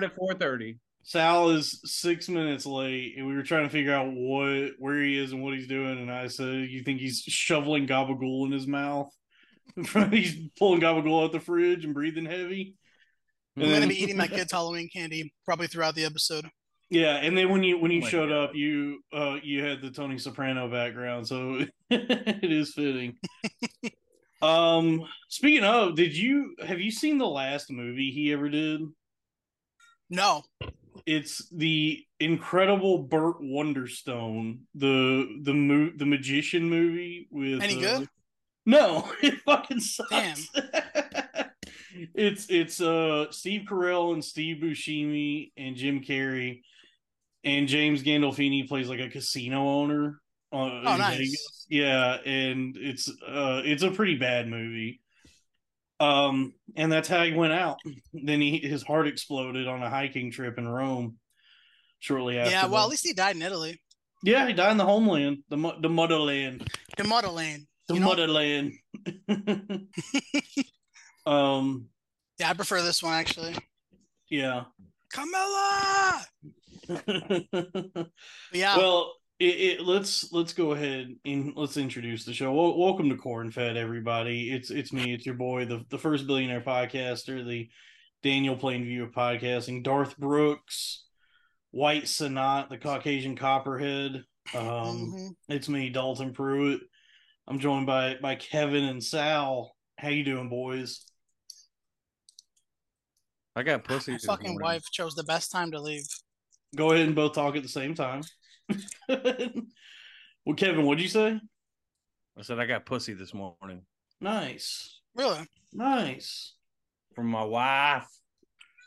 Start at four thirty. Sal is six minutes late, and we were trying to figure out what where he is and what he's doing. And I said, "You think he's shoveling gabagool in his mouth? he's pulling gabagool out the fridge and breathing heavy." I'm And gonna be eating my kids' Halloween candy probably throughout the episode. Yeah, and then when you when you Oh showed God. up, you uh you had the Tony Soprano background, so it is fitting. um, speaking of, did you have you seen the last movie he ever did? No, It's the incredible Burt Wonderstone, the the mo- the magician movie with Any uh, good? No, it fucking sucks. Damn. it's it's uh Steve Carell and Steve Buscemi and Jim Carrey and James Gandolfini plays like a casino owner. Uh, Oh, nice. Vegas. Yeah, and it's uh it's a pretty bad movie. Um, and that's how he went out. Then he his heart exploded on a hiking trip in Rome. Shortly after. yeah. Well, that. at least he died in Italy, yeah, he died in the homeland, the the motherland. the motherland. The You know? motherland. um, Yeah, I prefer this one actually. yeah. Camilla. Yeah, Well, it, it, let's let's go ahead and let's introduce the show. Wel- welcome to Corn Fed, everybody. It's it's me, it's your boy, the the first billionaire podcaster, the Daniel Plainview of podcasting, Darth Brooks, White Sonat, the Caucasian Copperhead. Um, Mhm. it's me, Dalton Pruitt. I'm joined by by Kevin and Sal. How you doing, boys? I got pussy. my fucking morning. wife chose the best time to leave. Go ahead and both talk at the same time. well, Kevin, what'd you say? I said I got pussy this morning Nice. Really, Nice. from my wife.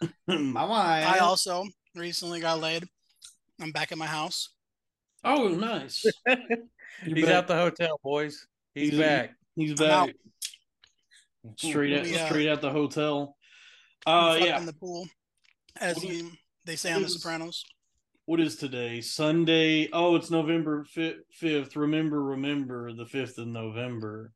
My wife. I also recently got laid. I'm back at my house. Oh, nice. He's back. out the hotel, boys. He's, He's- back. He's I'm out. back. Straight out, We, uh, straight out the hotel. I'm Uh, yeah. in the pool, as you, they say on The Sopranos. What is today? Sunday. Oh, it's November fifth. Remember, remember the fifth of November.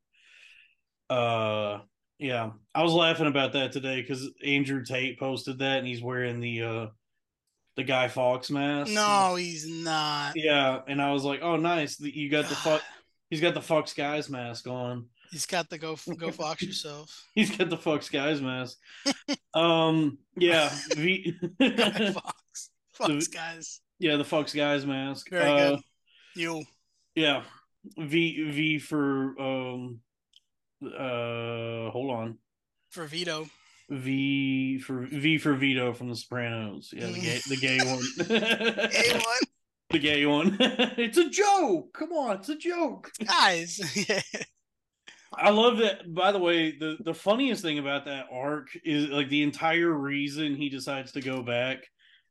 Uh, yeah. I was laughing about that today because Andrew Tate posted that, and he's wearing the uh the Guy Fawkes mask. No, he's not. Yeah, and I was like, oh, nice. You got the fuck. He's got the Fox guys mask on. He's got the go go fox yourself. He's got the fuck guys mask. um, yeah, v- fox, fox guys. yeah, the Fox guys mask. Very uh, good. You. Yeah, V V for um, uh, hold on, for Vito. V for V for Vito from The Sopranos. Yeah, the gay, the gay one. Hey, one the gay one. it's a joke. Come on, it's a joke. guys. Yeah. I love that. By the way, the the funniest thing about that arc is like the entire reason he decides to go back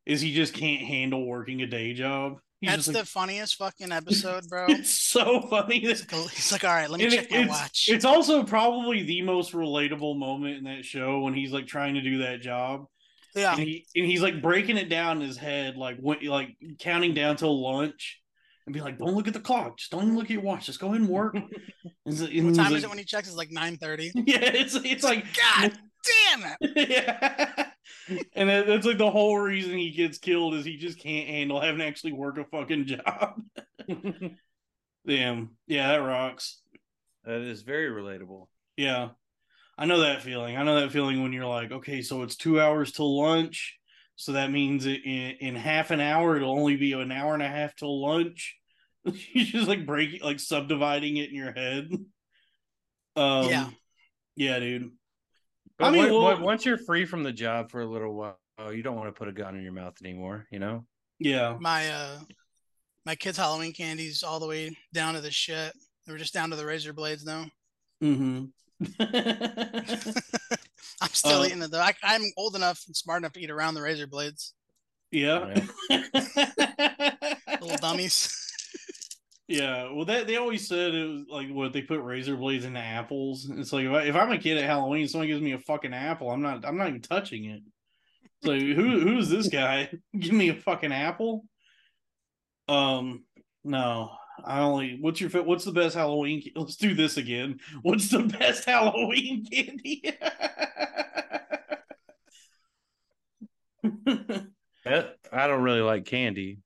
is he just can't handle working a day job. He's That's just the funniest fucking episode, bro. it's so funny. He's like, oh, he's like, all right, let me check my it's, watch. It's also probably the most relatable moment in that show when he's like trying to do that job. yeah, And, he, and he's like breaking it down in his head, like when, like counting down till lunch, and be like, "Don't look at the clock. Just don't even look at your watch. Just go ahead and work." And and what time like- is it when he checks? It's like nine thirty. Yeah, it's it's like God damn it! yeah. And that, that's like the whole reason he gets killed is he just can't handle having to actually work a fucking job. Damn. Yeah, that rocks. That is very relatable. Yeah. I know that feeling. I know that feeling when you're like, okay, so it's two hours till lunch. So that means in, in half an hour, it'll only be an hour and a half till lunch. you just like break like subdividing it in your head. Um, Yeah. Yeah, dude. But I mean, on- well- once you're free from the job for a little while, you don't want to put a gun in your mouth anymore. You know. Yeah. My uh my kids' Halloween candies all the way down to the shit. They were just down to the razor blades now. Mm-hmm. I'm still Uh, eating it though. I, I'm old enough and smart enough to eat around the razor blades. yeah. Little dummies. Yeah, well, that they always said it was like what they put razor blades into apples. It's like if, I, I'm a kid at Halloween, someone gives me a fucking apple, I'm not, I'm not even touching it. So who who's this guy? Give me a fucking apple? Um, no, I only. What's your What's the best Halloween? Let's do this again. What's the best Halloween candy? I don't really like candy.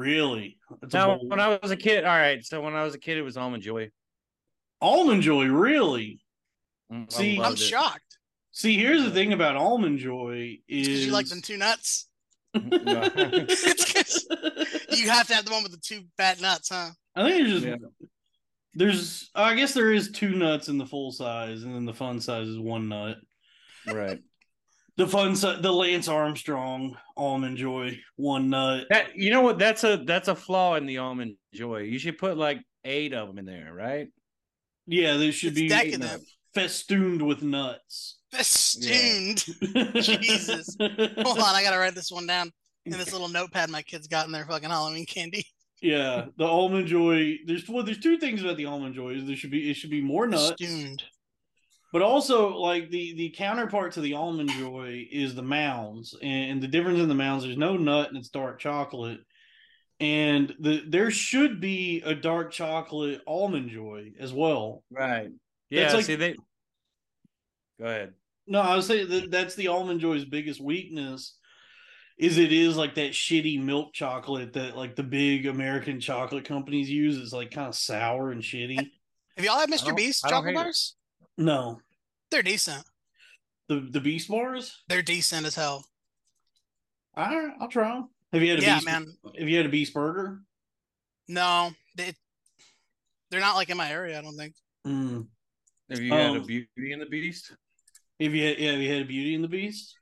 Really? That's Now, bold- when I was a kid, all right. So when I was a kid, it was almond joy. almond joy, really? Mm, I See, I'm it. shocked. See, here's the thing about almond joy is Because you like them two nuts. No. it's 'cause you have to have the one with the two fat nuts, huh? I think there's just Yeah. there's I guess there is two nuts in the full size, and then the fun size is one nut. right. The fun size, the Lance Armstrong almond joy, one nut. That you know what? That's a that's a flaw in the almond joy. You should put like eight of them in there, right? Yeah, they should It's be decadent. festooned with nuts. Festooned. Jesus. Hold on, I gotta write this one down in this little notepad my kids got in their fucking Halloween candy. Yeah, the almond joy. There's well, there's two things about the almond joy. Is there should be it should be more nuts, Festooned. But also like the the counterpart to the almond joy is the mounds, and the difference in the mounds. There's no nut and it's dark chocolate, and the there should be a dark chocolate almond joy as well. Right. Yeah. like- see they. Go ahead. No, I would say that that's the almond joy's biggest weakness. Is it is like that shitty milk chocolate that like the big American chocolate companies use is like kind of sour and shitty. Have y'all had Mr. Beast chocolate hate it. bars? No, They're decent. the the Beast bars. They're decent as hell. I I'll try 'em. Have you had a Yeah, Beast? man. Have you had a Beast burger? No, they they're not like in my area, I don't think. Mm. Have you had a Um, Beauty and the Beast? Have you had yeah, have you had a Beauty and the Beast?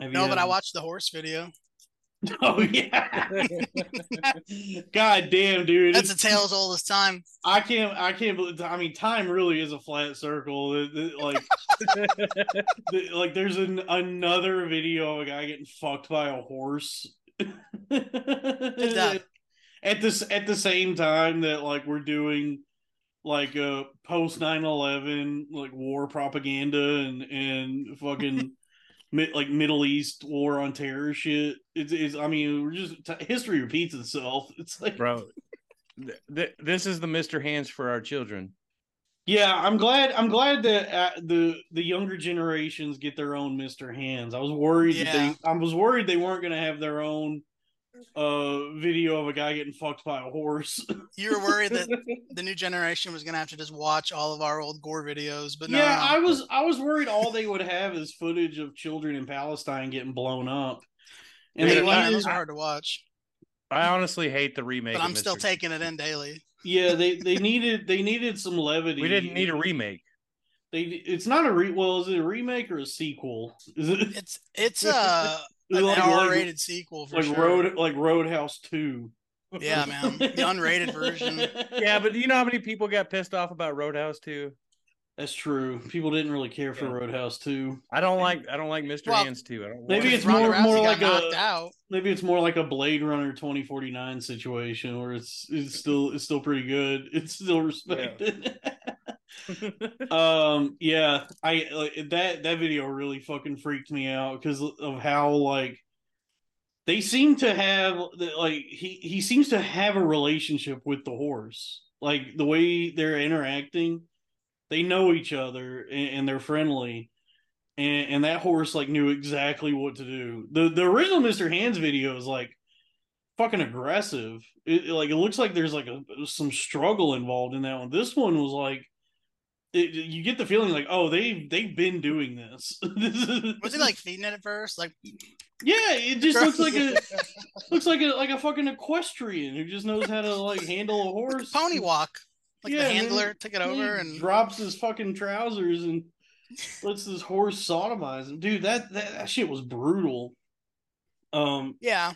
Have you No, but had- I watched the horse video. Oh yeah. God damn, dude. That's a tale as old as time. I can't. I can't believe. I mean, time really is a flat circle. The- the- like, the- like there's an, another video of a guy getting fucked by a horse. at this at the same time that like we're doing like a post 9-11 like war propaganda and and fucking mid, like middle east war on terror shit it's, it's i mean we're just history repeats itself it's like Bro, th- th- this is the Mr. Hands for our children. Yeah, I'm glad. I'm glad that uh, the the younger generations get their own Mister Hands. I was worried that they. I was worried they weren't going to have their own uh video of a guy getting fucked by a horse. You were worried that the new generation was gonna have to just watch all of our old gore videos, but no, yeah, no. I was. I was worried all they would have is footage of children in Palestine getting blown up, and Hey, they man, needed, those are hard to watch. I honestly hate the remake. But I'm still Mr. taking it in daily. yeah, they they needed they needed some levity. We didn't need a remake. They it's not a re. Well, is it a remake or a sequel? Is it It's it's uh is it an like- R-rated sequel for like sure. road like Roadhouse Two? Yeah, man, the unrated version. Yeah, but do you know how many people got pissed off about Roadhouse 2? That's true. People didn't really care for Yeah. Roadhouse 2. I don't like I don't like Mr. Well, Hands 2. I don't Maybe it's more- more like a- out. Maybe it's more like a Blade Runner 2049 situation where it's it's still it's still pretty good. It's still respected. um yeah, I like that that video really fucking freaked me out cuz of how like they seem to have like he he seems to have a relationship with the horse. Like the way they're interacting, they know each other and, and they're friendly. And, and that horse like knew exactly what to do. The the original Mr. Hands video is like fucking aggressive. It, it- like it looks like there's like a some struggle involved in that one. This one was like it, you get the feeling like oh they they've been doing this. Was he like feeding it at first? Like Yeah, it just looks like a looks like a like a fucking equestrian who just knows how to like handle a horse. pony walk. Like Yeah, the handler took it over and drops his fucking trousers and lets this horse sodomize him. Dude, that, that that shit was brutal. Um, yeah.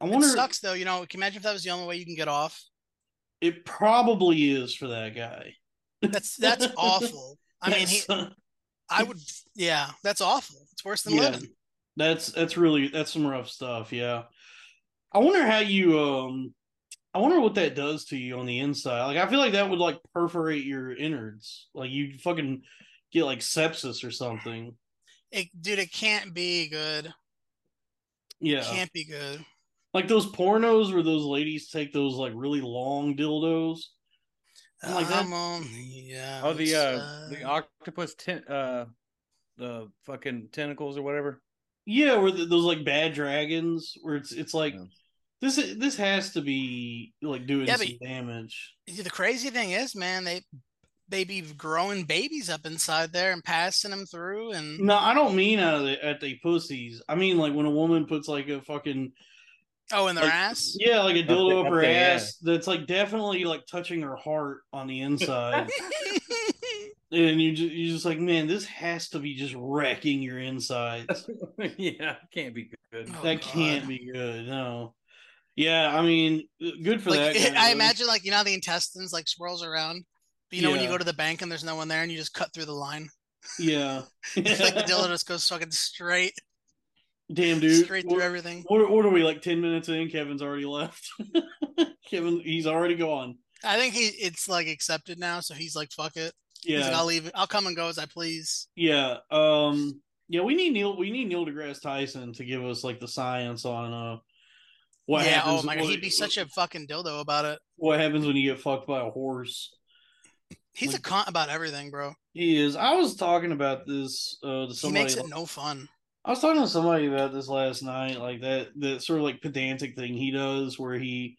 I It wonder. sucks though, you know. Can you imagine if that was the only way you can get off? It probably is for that guy. That's that's awful. I mean, he, I would, yeah, that's awful. It's worse than Yeah. living. That's that's really that's some rough stuff. Yeah, I wonder how you um, I wonder what that does to you on the inside. Like I feel like that would like perforate your innards. Like you fucking get like sepsis or something. It, dude, it can't be good. Yeah, it Can't be good. like those pornos where those ladies take those like really long dildos. And like that. I'm on the Oh, the uh, outside. the octopus, ten- uh, the fucking tentacles or whatever. Yeah, where th those like bad dragons, where it's it's like Yeah. This this has to be like doing Yeah, some but- damage. the crazy thing is, man, they they be growing babies up inside there and passing them through, and No, I don't mean out of the, at the pussies. I mean like when a woman puts like a fucking oh, in their like, ass. yeah, like a Up the- dildo up up her the ass that's like definitely like touching her heart on the inside, and you just you just like man, this has to be just wrecking your insides. yeah, can't be good. Oh, that God. can't be good. No. Yeah, I mean, good for like that. I imagine, like you know, how the intestines like swirls around. But you know, when you go to the bank and there's no one there, and you just cut through the line, Yeah. it's like the dildo just goes fucking straight, Damn, dude. straight through What, everything. what, what are we like? Ten minutes in, Kevin's already left. Kevin, he's already gone. I think he it's like accepted now, so he's like, fuck it. He's like, Yeah, I'll leave. I'll come and go as I please. yeah. Um, yeah. We need Neil. We need Neil deGrasse Tyson to give us like the science on uh what yeah. happens. Oh my god, he'd be such a fucking dildo about it. what happens when you get fucked by a horse. He's Like- a cunt about everything, bro. He is. I was talking about this uh to He somebody. makes it no fun. I was talking to somebody about this last night, like that that sort of like pedantic thing he does where he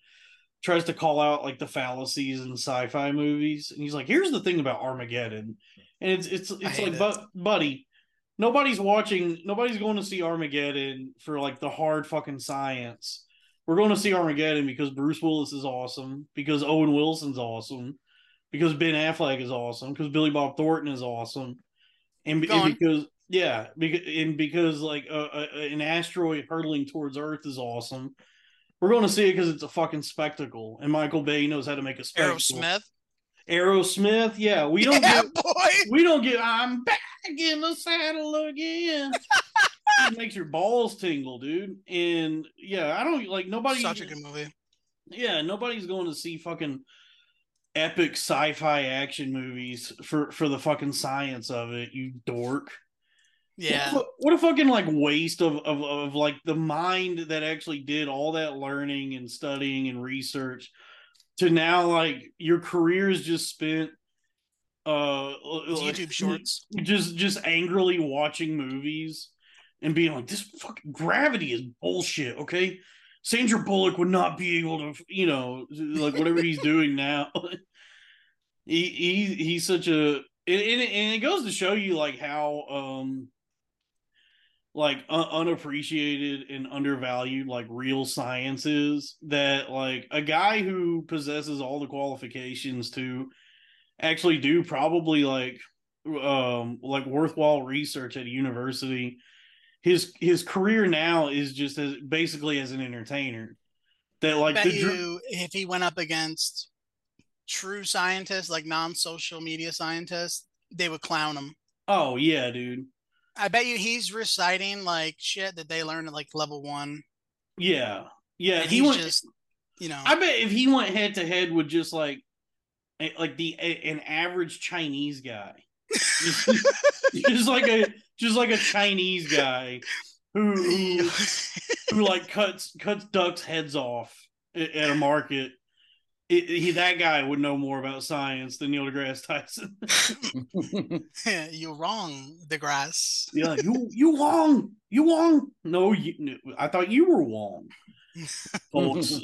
tries to call out like the fallacies in sci-fi movies. And he's like, here's the thing about Armageddon. And it's it's it's like it. but buddy, nobody's watching nobody's going to see Armageddon for like the hard fucking science. We're going to see Armageddon because Bruce Willis is awesome, because Owen Wilson's awesome, because Ben Affleck is awesome, because Billy Bob Thornton is awesome. And, be- Go on. and because yeah, because and because like uh, uh, an asteroid hurtling towards Earth is awesome. We're going to see it because it's a fucking spectacle, and Michael Bay knows how to make a spectacle. Aerosmith. Aerosmith, yeah, we don't yeah, get, boy. we don't get. I'm back in the saddle again. it makes your balls tingle, dude. And yeah, I don't like nobody. Such a good movie. Yeah, nobody's going to see fucking epic sci-fi action movies for for the fucking science of it. You dork. Yeah. What, what a fucking like waste of, of of like the mind that actually did all that learning and studying and research to now like your career is just spent uh like, YouTube shorts. just just angrily watching movies and being like this fucking gravity is bullshit okay? Sandra bullock would not be able to you know like whatever he's doing now. He, he he's such a and, and, and it goes to show you like how um like un- unappreciated and undervalued like real science is that like a guy who possesses all the qualifications to actually do probably like um like worthwhile research at a university his his career now is just as basically as an entertainer that like bet the you if he went up against true scientists, like non-social media scientists, they would clown him. oh yeah dude I bet you he's reciting like shit that they learned at like level one. yeah yeah and he went just, you know, I bet if he went head to head with just like like the a, an average Chinese guy, just, just like a just like a Chinese guy who who, who like cuts cuts ducks heads off at, a market. It, he that guy would know more about science than Neil deGrasse Tyson. you're wrong, DeGrasse. yeah, you you Wong, you Wong. No, you, I thought you were wrong, folks.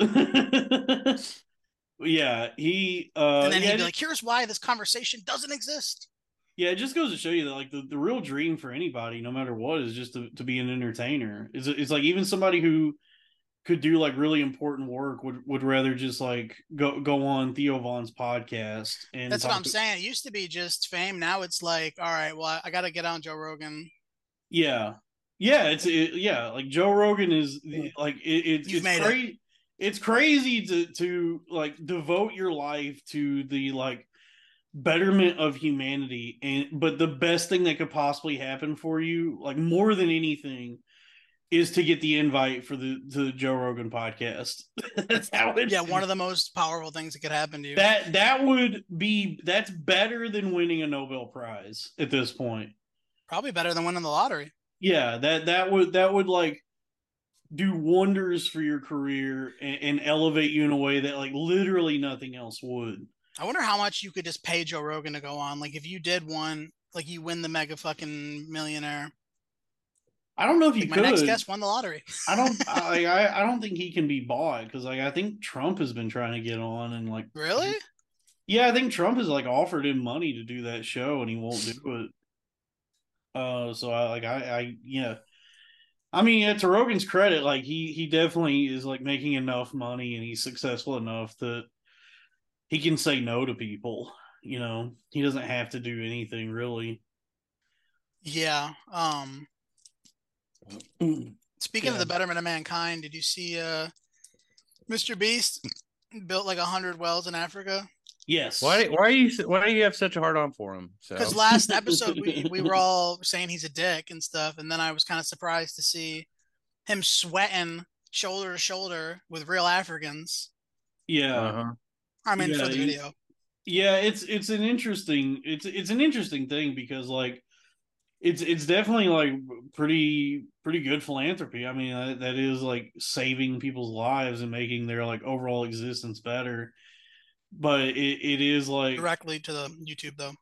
yeah, he uh and then yeah, he'd be like, "Here's why this conversation doesn't exist." Yeah, it just goes to show you that like the, the real dream for anybody, no matter what, is just to, to be an entertainer. It's it's like even somebody who could do like really important work would would rather just like go go on Theo Von's podcast and That's what I'm to- saying. It used to be just fame. Now it's like, all right, well, I got to get on Joe Rogan. Yeah, yeah, it's it, yeah. Like Joe Rogan is like it, it, it's made it. crazy. It's crazy to to like devote your life to the like betterment of humanity, and but the best thing that could possibly happen for you, like more than anything, is to get the invite for the the Joe Rogan podcast. That's how it. Yeah, one of the most powerful things that could happen to you. that that would be that's better than winning a Nobel Prize at this point. Probably better than winning the lottery. yeah that that would that would like do wonders for your career and, and elevate you in a way that like literally nothing else would I wonder how much you could just pay Joe Rogan to go on. Like if you did one, like you win the mega fucking millionaire. i don't know if you Like my could next guest won the lottery. i don't I, I i don't think he can be bought because like i think trump has been trying to get on and like Really? yeah i think trump has like offered him money to do that show and he won't do it uh so i like i i yeah I mean, yeah, to Rogan's credit, like he he definitely is like making enough money and he's successful enough that he can say no to people. You know, he doesn't have to do anything really. Yeah. Um speaking of the betterment of mankind, did you see uh Mr. Beast built like a hundred wells in Africa? Yes. Why? Why are you? Why do you have such a hard on for him? So Because last episode we, we were all saying he's a dick and stuff, and then I was kind of surprised to see him sweating shoulder to shoulder with real Africans. Yeah. Uh-huh. I mean, Yeah, for the he- video. yeah it's it's an interesting it's it's an interesting thing because like it's it's definitely like pretty pretty good philanthropy i mean that, that is like saving people's lives and making their like overall existence better but it, it is like directly to the YouTube though.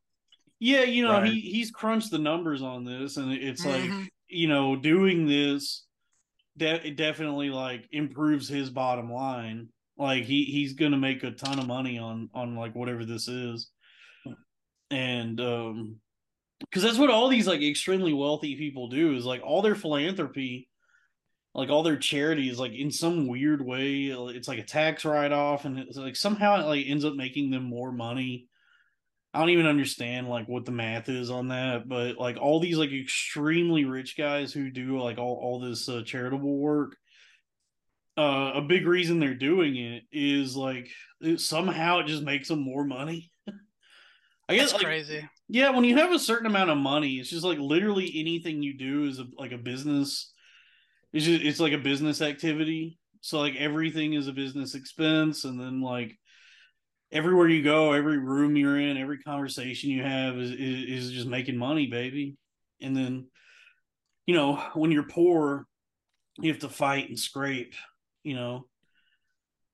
yeah you know Right. he he's crunched the numbers on this and it's like Mhm. you know doing this de- it definitely like improves his bottom line like he he's gonna make a ton of money on on like whatever this is. And um because that's what all these like extremely wealthy people do is like all their philanthropy like all their charities like in some weird way it's like a tax write-off and it's like somehow it like ends up making them more money. I don't even understand like what the math is on that, but like all these like extremely rich guys who do like all all this uh, charitable work, uh, a big reason they're doing it is like it, somehow it just makes them more money. I guess That's like, crazy. yeah, when you have a certain amount of money, it's just like literally anything you do is a, like a business. It's just it's like a business activity. So like everything is a business expense, and then like everywhere you go, every room you're in, every conversation you have is is, is just making money, baby. And then, you know, when you're poor, you have to fight and scrape. You know,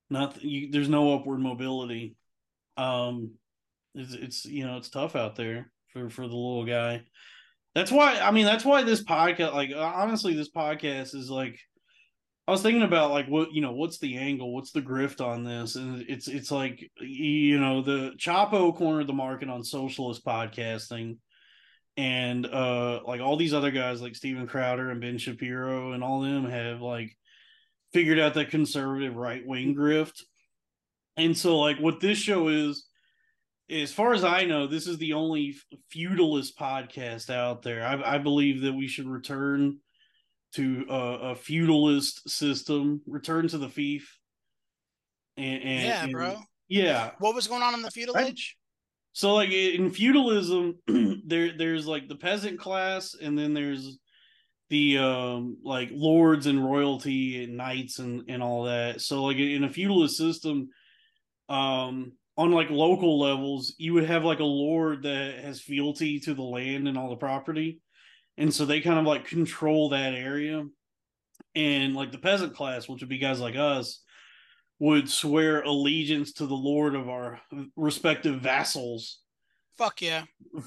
not you, there's no upward mobility. Um, it's, it's you know it's tough out there for for the little guy. That's why I mean that's why this podcast like honestly this podcast is like I was thinking about like what you know what's the angle what's the grift on this and it's it's like you know the Chapo cornered the market on socialist podcasting and uh like all these other guys like Steven Crowder and Ben Shapiro and all them have like figured out that conservative right wing grift and so like what this show is as far as I know, this is the only feudalist podcast out there. I, I believe that we should return to a, a feudalist system, return to the fief. And, and yeah, and- bro. Yeah. What was going on in the feudal Right. age? So like in feudalism, there there's like the peasant class, and then there's the um like lords and royalty and knights and and all that. So like in a feudalist system, um on like local levels, you would have like a lord that has fealty to the land and all the property. And so they kind of like control that area. And like the peasant class, which would be guys like us, would swear allegiance to the lord of our respective vassals, Fuck yeah,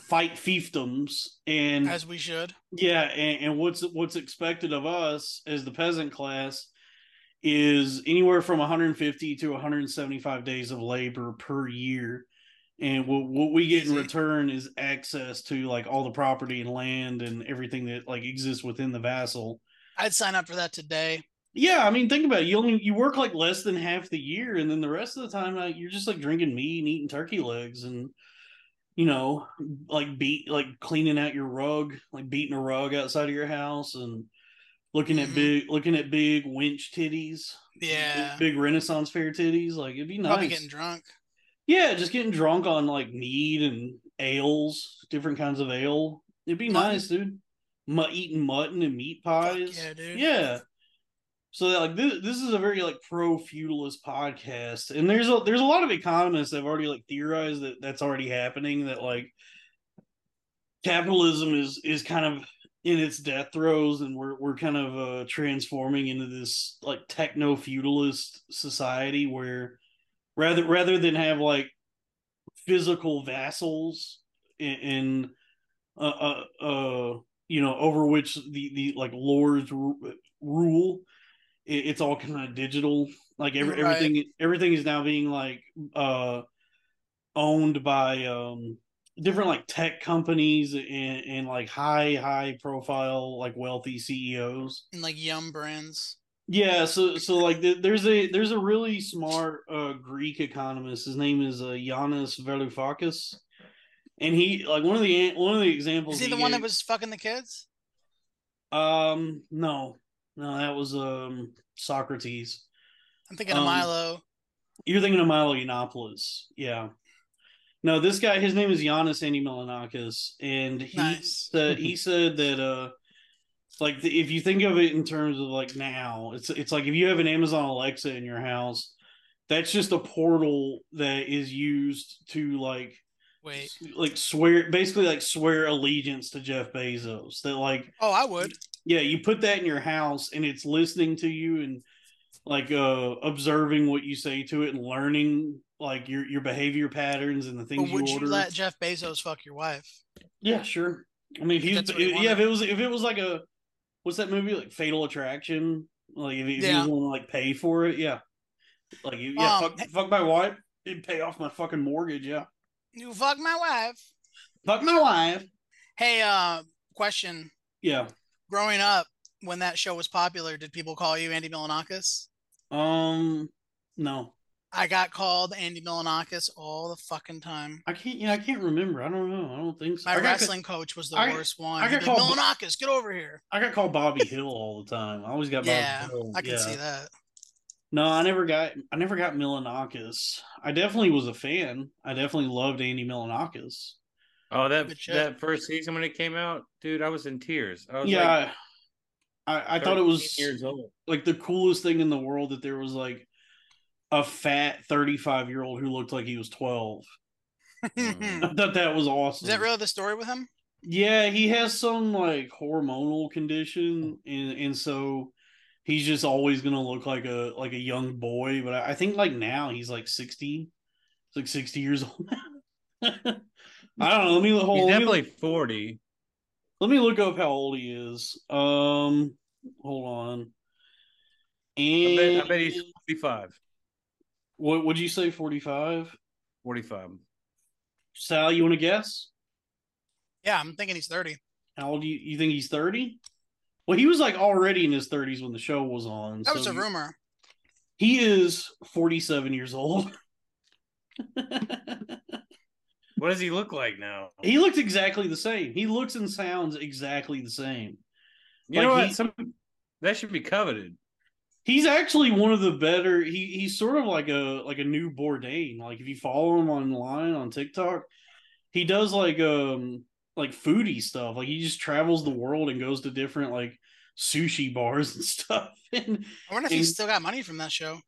fight fiefdoms, and as we should. yeah, and, and what's what's expected of us as the peasant class is anywhere from 150 to 175 days of labor per year. And what, what we get in return is access to like all the property and land and everything that like exists within the vassal. I'd sign up for that today. Yeah, I mean, think about it. You only you work like less than half the year, and then the rest of the time, like you're just like drinking meat and eating turkey legs, and you know, like beat like cleaning out your rug, like beating a rug outside of your house, and looking at Mhm. big looking at big winch titties, Yeah. big Renaissance fair titties. Like it'd be Probably nice. getting drunk. Yeah, just getting drunk on like mead and ales, different kinds of ale. It'd be Mutton. nice, dude. Mu- eating mutton and meat pies. yeah, dude. Yeah. So like this, this is a very like pro feudalist podcast, and there's a there's a lot of economists that have already like theorized that that's already happening. That like capitalism is is kind of in its death throes, and we're we're kind of uh, transforming into this like techno feudalist society where rather rather than have like physical vassals in, in uh, uh uh you know over which the the like lords ru- rule it, it's all kind of digital like every, Right. everything everything is now being like uh owned by um different like tech companies and, and like high high profile like wealthy ceos And like yum brands. yeah, so so like th- there's a there's a really smart uh Greek economist. His name is uh, Yanis Varoufakis, and he like one of the one of the examples. Is he the one that was fucking the kids? Um, no, no, that was um Socrates. I'm thinking of Um, Milo. You're thinking of Milo Yiannopoulos, yeah. No, this guy, his name is Giannis Antimilanakis, and he Nice. said he said that uh, like the, if you think of it in terms of like now, it's it's like if you have an Amazon Alexa in your house, that's just a portal that is used to like Wait. like swear basically like swear allegiance to Jeff Bezos. That like Oh, I would. yeah, you put that in your house and it's listening to you and like uh observing what you say to it and learning like your your behavior patterns and the things But would you you order. let Jeff Bezos fuck your wife? yeah, sure. I mean, if If he's what he yeah, if it was if it was like a what's that movie like Fatal Attraction? Like if, if Yeah. he was want to like pay for it, yeah. Like you- yeah, Um, fuck, fuck my wife, it'd pay off my fucking mortgage. Yeah, You fuck my wife. fuck my wife. Hey, uh, question. Yeah. Growing up, when that show was popular, did people call you Andy Milonakis? Um, no, I got called Andy Milonakis all the fucking time. I can't. you know, I can't remember. I don't know. I don't think so. My wrestling coach was the I- worst one. I got called- Milonakis, get over here. I got called Bobby Hill all the time. I always got Bobby Yeah, Hill. I can yeah. see that. No, I never got. I never got Milonakis. I definitely was a fan. I definitely loved Andy Milonakis. Oh, that that first season when it came out, dude, I was in tears. I was Yeah, like I, I, I thought it was years old. like the coolest thing in the world that there was like a fat thirty-five year old who looked like he was twelve. Mm. I thought that was awesome. Is that really the story with him? Yeah, he has some like hormonal condition, and and so he's just always gonna look like a like a young boy. But I, I think like now he's like sixty, he's like sixty years old. I don't know. Let me He's hold. Let definitely me, forty. let me look up how old he is. Um, hold on. I And bet, I bet he's 45. what would you say? Forty five. 45. Sal, you want to guess? Yeah, I'm thinking he's 30. How old do you, you think he's thirty? Well, he was like already in his thirties when the show was on. That was a he- rumor. He is 47 years old. What does he look like now? he looks exactly the same. He looks and sounds exactly the same. You know what? he- Some that should be coveted. He's actually one of the better. He he's sort of like a like a new Bourdain. Like if you follow him online on TikTok, he does like um like foodie stuff. Like he just travels the world and goes to different like sushi bars and stuff. And I wonder if And- he's still got money from that show.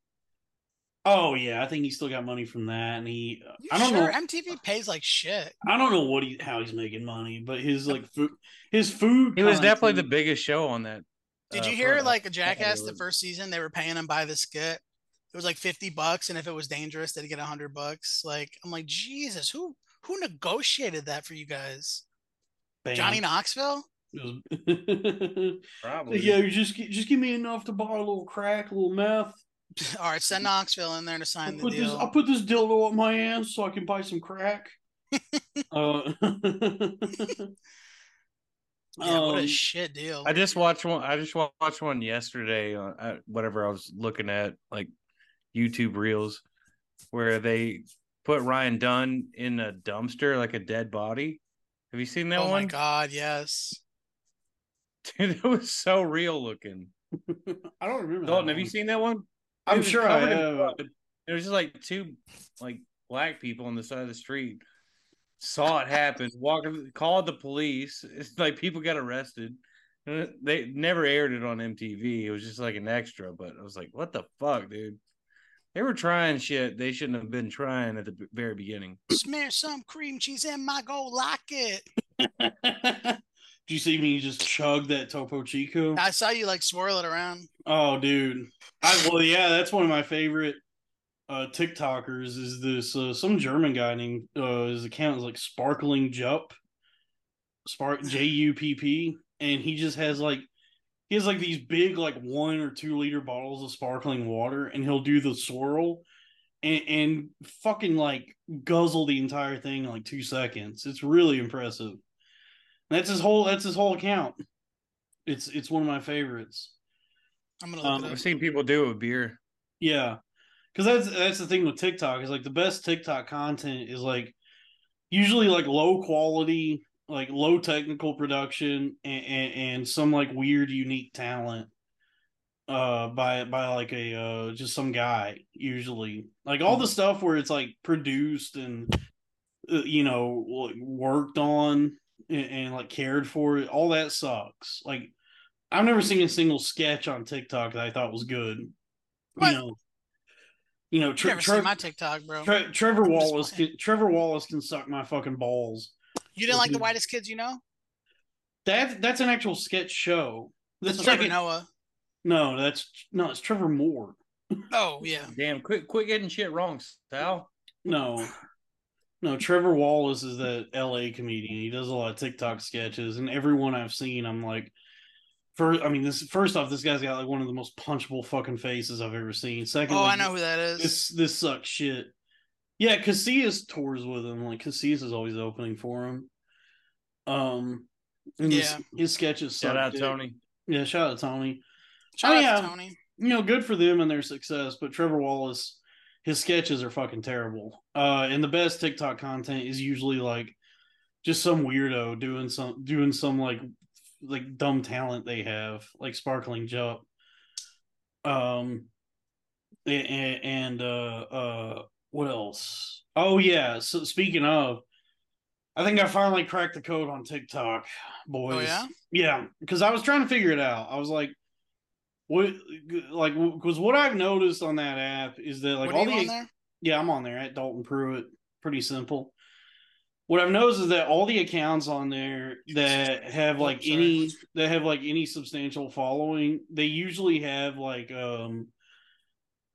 oh yeah, I think he still got money from that. And he You I don't sure? know. MTV pays like shit. I don't know what he how he's making money, but his like food his food. He was definitely the biggest show on that. Did uh, you hear pro- like a Jackass the first season? They were paying him by the skit. It was like 50 bucks, and if it was dangerous, they'd get 100 bucks. Like, I'm like, Jesus, who who negotiated that for you guys? Bam. Johnny Knoxville? Probably. yeah, just just give me enough to buy a little crack, a little meth. All right, send Knoxville in there to I'll sign the put this deal. I'll put this dildo up my ass so I can buy some crack. uh, yeah, what um, a shit deal. I just watched one. I just watched one yesterday. On uh, whatever I was looking at, like YouTube reels, where they put Ryan Dunn in a dumpster, like a dead body. Have you seen that oh my one? god, yes. Dude, it was so real looking. I don't remember. that Dalton, have you seen that one? I'm sure I covered have. blood. There was just like two like black people on the side of the street. Saw it happen, walking, called the police. It's like people got arrested. Uh, they never aired it on MTV. It was just like an extra, but I was like, what the fuck, dude? They were trying shit they shouldn't have been trying at the very beginning. Smear some cream cheese in my go like it. Do you see me just chug that Topo Chico? I saw you like swirl it around. Oh, dude. I well, yeah, that's one of my favorite uh TikTokers. Is this uh, some German guy named uh his account is like Sparkling Jupp, Spark J U P P, and he just has like he has like these big like one or two liter bottles of sparkling water, and he'll do the swirl. And, and fucking like guzzle the entire thing in like two seconds. It's really impressive. That's his whole. That's his whole account. It's it's one of my favorites. I'm gonna look Um, it up. I've seen people do it with beer. Yeah, because that's that's the thing with TikTok is like the best TikTok content is like usually like low quality, like low technical production, and, and, and some like weird unique talent uh by by like a uh just some guy usually. Like all the stuff where it's like produced and uh, you know like, worked on and, and like cared for it all that sucks. Like i've never seen a single sketch on tiktok that i thought was good What? you know? You know Tre- never Tre- seen my TikTok, bro. Tre- trevor wallace can, trevor wallace can suck my fucking balls you didn't like the whitest kids you know? that that's an actual sketch show That's This Trevor second- Noah. no that's no it's trevor moore Oh yeah. Damn, quit quit getting shit wrong, Sal. No, no. Trevor Wallace is that L.A. comedian. He does a lot of TikTok sketches, and everyone I've seen, I'm like, first. I mean, this first off, this guy's got like one of the most punchable fucking faces I've ever seen. Second, Oh, I know who that is. This this sucks shit. Yeah, Casillas tours with him. Like Casillas is always opening for him. Um, and his, Yeah. his sketches. Shout out dick. Tony. Yeah, shout out Tony Shout oh, out yeah. to Tony. you know, good for them and their success, but Trevor Wallace, his sketches are fucking terrible. Uh, and the best TikTok content is usually like just some weirdo doing some doing some like like dumb talent they have, like sparkling jump. Um, a- a- and uh, uh, what else? Oh yeah. So speaking of, I think I finally cracked the code on TikTok, boys. Oh yeah. Yeah, because I was trying to figure it out. I was like, what, like, because what I've noticed on that app is that like what all the yeah, I'm on there at Dalton Pruitt. Pretty simple. What I've noticed is that all the accounts on there that have like any that have like any substantial following, they usually have like um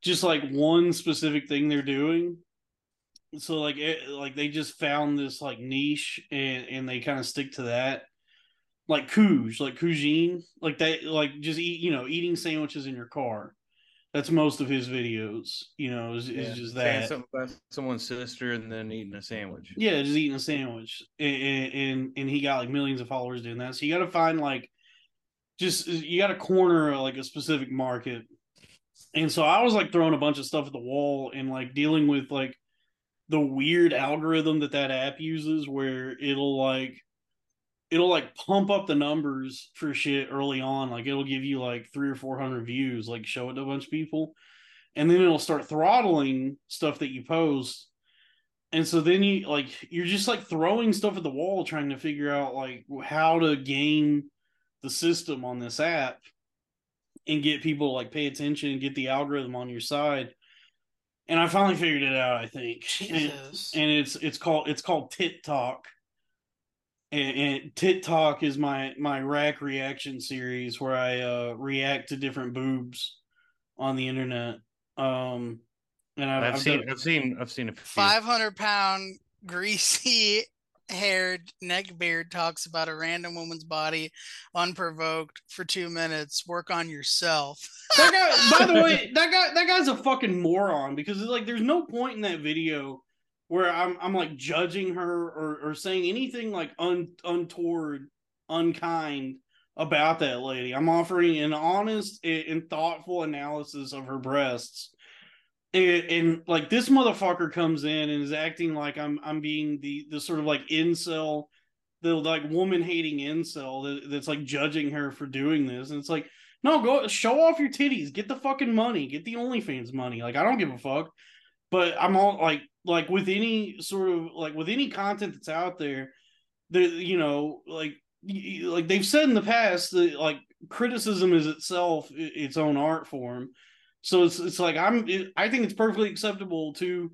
just like one specific thing they're doing. So like it, like they just found this like niche and and they kind of stick to that. Like Couge, like Cougine, like that, like just eat, you know, eating sandwiches in your car. That's most of his videos, you know, is, is Yeah, just saying that. something about someone's sister and then eating a sandwich. Yeah, just eating a sandwich, and and, and he got like millions of followers doing that. So you got to find like, just you got to corner like a specific market. And so I was like throwing a bunch of stuff at the wall and like dealing with like the weird algorithm that that app uses, where it'll like it'll like pump up the numbers for shit early on. Like it'll give you like three or four hundred views, like show it to a bunch of people, and then it'll start throttling stuff that you post. And so then you like you're just like throwing stuff at the wall, trying to figure out like how to game the system on this app and get people to like pay attention and get the algorithm on your side. And I finally figured it out, I think. And- Jesus. and it's it's called it's called Tit Talk. And, and Tit Talk is my my rack reaction series where I uh react to different boobs on the internet. Um and I've, I've, I've seen, done- I've seen, I've seen a. Five hundred pound greasy haired neckbeard talks about a random woman's body unprovoked for two minutes. Work on yourself. That guy, by the way, that guy that guy's a fucking moron because it's like there's no point in that video where I'm I'm like judging her or or saying anything like un, untoward, unkind about that lady. I'm offering an honest and and thoughtful analysis of her breasts. And, and like this motherfucker comes in and is acting like I'm I'm being the the sort of like incel, the like woman hating incel that, that's like judging her for doing this. And it's like, no, go show off your titties, get the fucking money, get the OnlyFans money. Like I don't give a fuck. But I'm all like like with any sort of like with any content that's out there, there you know like like they've said in the past that like criticism is itself its own art form. So it's it's like I'm it, I think it's perfectly acceptable to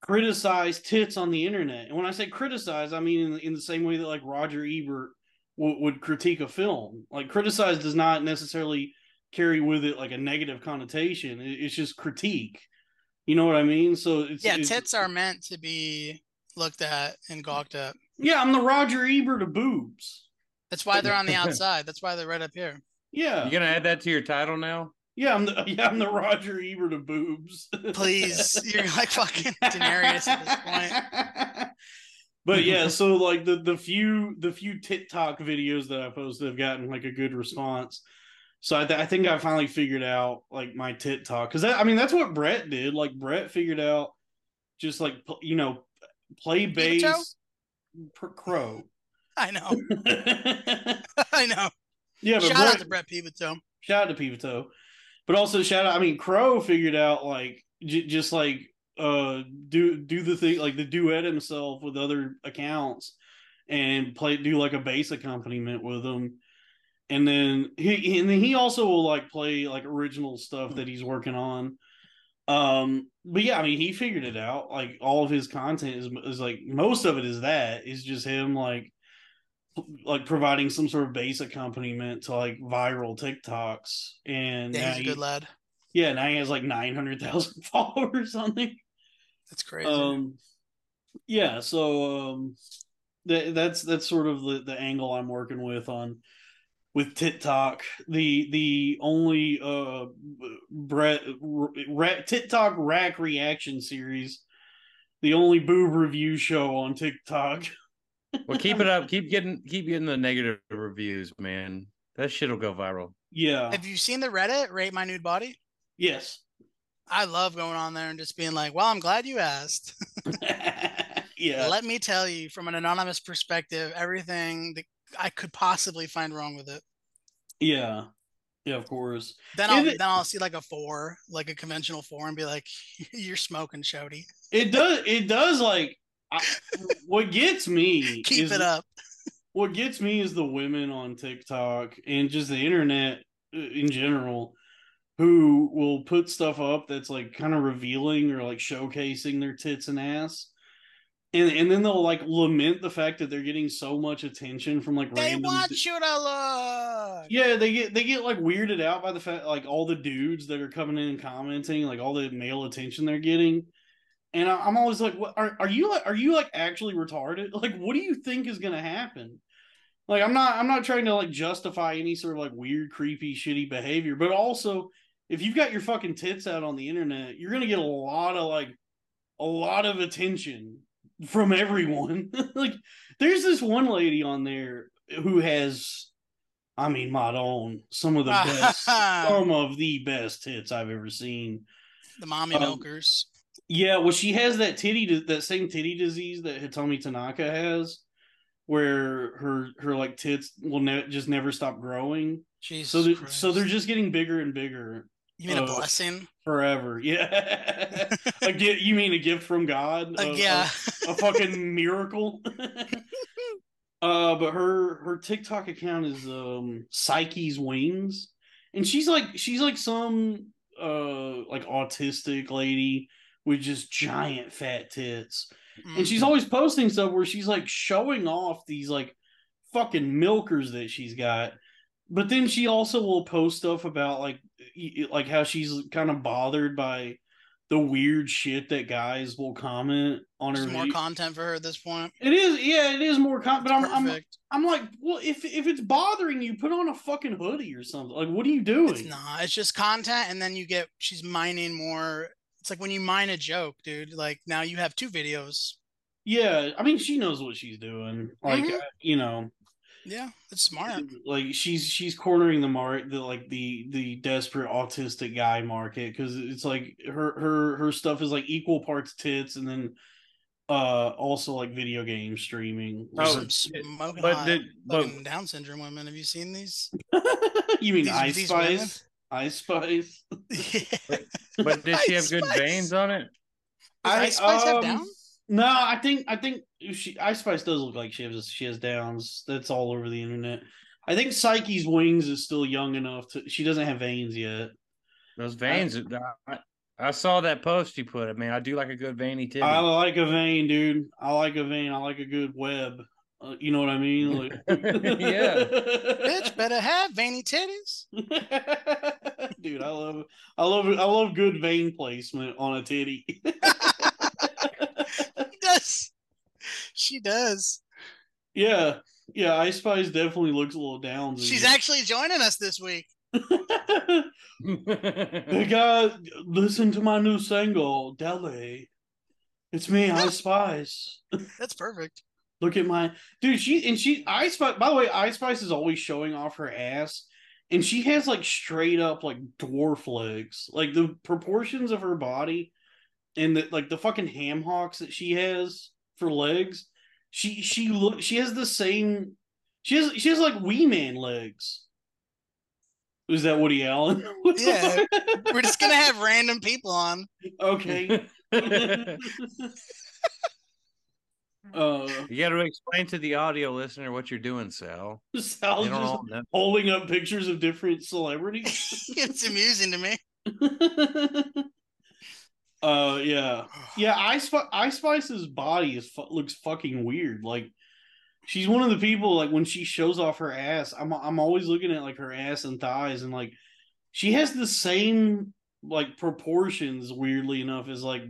criticize tits on the internet. And when I say criticize, I mean in, in the same way that like Roger Ebert w- would critique a film. Like criticize does not necessarily carry with it like a negative connotation. It- it's just critique. You know what I mean? So it's Yeah, it's- tits are meant to be looked at and gawked at. Yeah, I'm the Roger Ebert of boobs. That's why they're on the outside. That's why they're right up here. Yeah, You gonna add that to your title now? Yeah, I'm the yeah, I'm the Roger Ebert of boobs. Please, you're like fucking Daenerys at this point. but yeah, so like the the few the few TikTok videos that I posted have gotten like a good response. So I, th- I think I finally figured out like my TikTok because I mean that's what Brett did. Like Brett figured out just like you know play bass per crow. I know. I know. Yeah, but Shout Brett, out to Brett Pivito. shout out to Pivoto, but also shout out. I mean, Crow figured out like j- just like uh do do the thing like the duet himself with other accounts and play do like a bass accompaniment with them. And then he and then he also will like play like original stuff that he's working on. Um, but yeah, I mean, he figured it out. Like all of his content is is like most of it is that is just him like like providing some sort of bass accompaniment to like viral TikToks. And Yeah, he's a he- good lad. yeah, now he has like nine hundred thousand followers on there. That's crazy. Um, yeah, so um, that that's that's sort of the, the angle I'm working with on with TikTok. The the only uh Brett ra- TikTok rack reaction series, the only boob review show on TikTok. Well, keep it up. Keep getting keep getting the negative reviews, man. That shit'll go viral. Yeah. Have you seen the Reddit rate my nude body? yes. I love going on there and just being like, "Well, I'm glad you asked." yeah. Let me tell you, from an anonymous perspective, everything that I could possibly find wrong with it. Yeah. Yeah, of course. Then I'll it- then I'll see like a four, like a conventional four, and be like, "You're smoking, Shody. It does it does like I, what gets me Keep is it up." what gets me is the women on TikTok and just the internet uh, in general who will put stuff up that's like kind of revealing or like showcasing their tits and ass. And and then they'll like lament the fact that they're getting so much attention from like They random want you to look. yeah, they get they get like weirded out by the fact like all the dudes that are coming in and commenting, like all the male attention they're getting. And I, I'm always like, what are are you like are you like actually retarded? Like what do you think is gonna happen? Like I'm not I'm not trying to like justify any sort of like weird, creepy, shitty behavior, but also if you've got your fucking tits out on the internet, you're gonna get a lot of like a lot of attention from everyone. like there's this one lady on there who has I mean Madon, some of the best some of the best hits I've ever seen. The mommy Um, milkers. Yeah, well, she has that titty, that same titty disease that Hitomi Tanaka has, where her her like tits will ne- just never stop growing. Jesus So, they're, Christ. so they're just getting bigger and bigger You mean a uh, blessing? forever. Yeah, a gift. You mean a gift from God? Uh, A- a- yeah. a fucking miracle. uh, but her her TikTok account is um Psyche's Wings, and she's like she's like some uh like autistic lady with just giant fat tits, and she's Mm. always posting stuff where she's like showing off these like fucking milkers that she's got. But then she also will post stuff about like like how she's kind of bothered by the weird shit that guys will comment on her. More video. content for her at this point. It is, yeah, it is more con. But I'm, I'm, I'm like, well, if if it's bothering you, put on a fucking hoodie or something. Like, what are you doing? It's not. It's just content, and then you get she's mining more. It's like when you mine a joke, dude. Like now you have two videos. Yeah, I mean, she knows what she's doing. Like, Mhm. uh, you know, Yeah, it's smart. like she's she's cornering the market, the like the the desperate autistic guy market because it's like her her her stuff is like equal parts tits and then uh also like video game streaming. Oh, smoking but hot did- but- Down syndrome women. Have you seen these? you mean these- Ice these Spice? Ice Spice. yeah. But did she have good Spice. veins on it? Does Ice Spice have um, down? No, I think I think she Ice Spice does look like she has she has downs. That's all over the internet. I think Psyche's wings is still young enough to. She doesn't have veins yet. Those veins. I, I saw that post you put. I mean, I do like a good veiny titty. I like a vein, dude. I like a vein. I like a good web. Uh, you know what I mean? Like, Yeah. Bitch better have veiny titties. dude. I love, I love, I love good vein placement on a titty. She does. She does. yeah, yeah. Ice Spice definitely looks a little down. She's actually joining us this week. Hey guys, listen to my new single, Deli. It's me, Ice Spice. That's perfect. Look at my dude. She and she Ice Spice. By the way, Ice Spice is always showing off her ass, and she has like straight up like dwarf legs. Like the proportions of her body, and the like the fucking ham hocks that she has for legs. She she look. She has the same. She has she has like wee man legs. Is that Woody Allen? Yeah. We're just gonna have random people on. okay. uh, you got to explain to the audio listener what you're doing, Sal. Sal just all know. holding up pictures of different celebrities. it's amusing to me. uh, yeah, yeah. Ice Spi- Ice Spice's body is fu- looks fucking weird. Like she's one of the people. Like when she shows off her ass, I'm I'm always looking at like her ass and thighs, and like she has the same like proportions. Weirdly enough, as like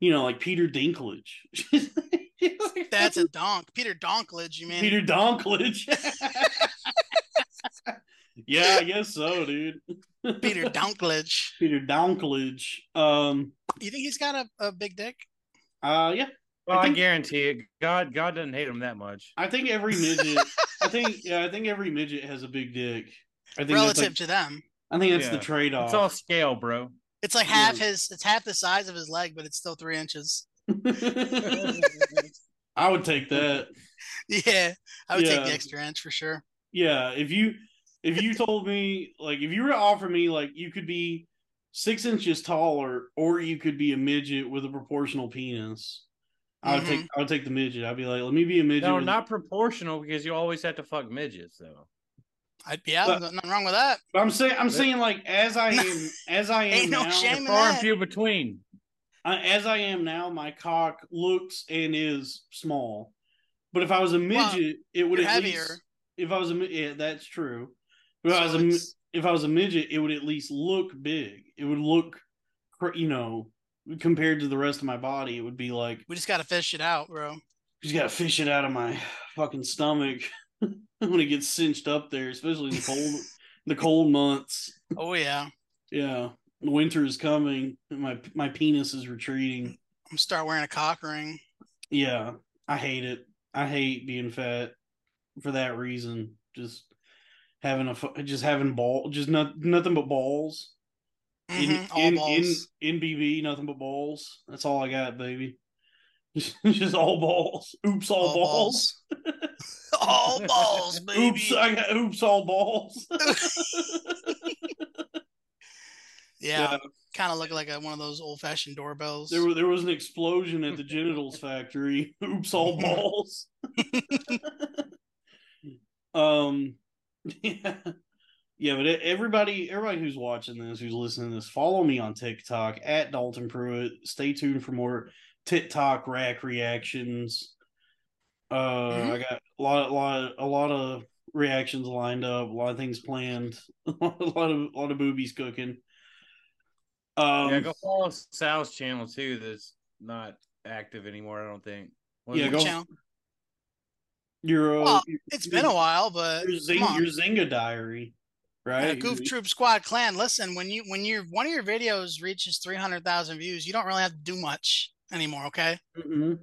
you know like Peter Dinklage. She's like That's a donk. Peter Donklage, you mean? Peter Donklage. yeah, I guess so, dude. Peter Donklage. Peter Donklage. Um. You think he's got a, a big dick? Uh. Yeah. Well, I I, guarantee it. God, God doesn't hate him that much. I think every midget. I think. Yeah. I think every midget has a big dick. I think Relative like, to them. I think that's the trade off. It's all scale, bro. It's like half Yeah. his it's half the size of his leg, but it's still three inches. I would take that. Yeah. I would take the extra inch for sure. Yeah. If you if you told me like if you were to offer me like you could be six inches taller or you could be a midget with a proportional penis. I would take mm-hmm. I would take the midget. I'd be like, let me be a midget. No, with- not proportional because you always have to fuck midgets, though. I'd yeah, But- nothing wrong with that. But I'm saying I'm saying like as I am as I am Ain't no now, shame in Far and few between. I- as I am now, my cock looks and is small. But if I was a Well, midget, it would at heavier. least. If I was a yeah, that's true. If I was a if I was a midget, it would at least look big. It would look, you know, compared to the rest of my body, it would be like we just gotta fish it out, bro. just gotta fish it out of my fucking stomach when it gets cinched up there, especially in the cold, the cold months. Oh yeah. Yeah, winter is coming. and My my penis is retreating. I'm gonna start wearing a cock ring. Yeah, I hate it. I hate being fat for that reason. Just having a just having ball, just not nothing but balls. In, Mhm, all in, balls. in in BB, nothing but balls. That's all I got, baby. Just, just all balls. Oops, all, all balls. balls. all balls, baby. Oops, I got oops, all balls. Yeah, Yeah. kind of look like a, one of those old fashioned doorbells. There, there was an explosion at the genitals factory. Oops, all balls. um, yeah, yeah, but everybody, everybody who's watching this, who's listening to this, follow me on TikTok at Dalton Pruitt. Stay tuned for more TikTok rack reactions. Uh, Mhm. I got a lot, a lot, a lot of reactions lined up. A lot of things planned. a lot of, a lot of boobies cooking. Um, yeah, go follow Sal's channel too. That's not active anymore. I don't think. Yeah, go- Channel. Your uh, Well, your- It's been a while, but Your, Zing, your Zynga diary, right? Yeah, Goof Troop Squad Clan. Listen, when you when your one of your videos reaches three hundred thousand views, you don't really have to do much anymore. Okay. Mhm.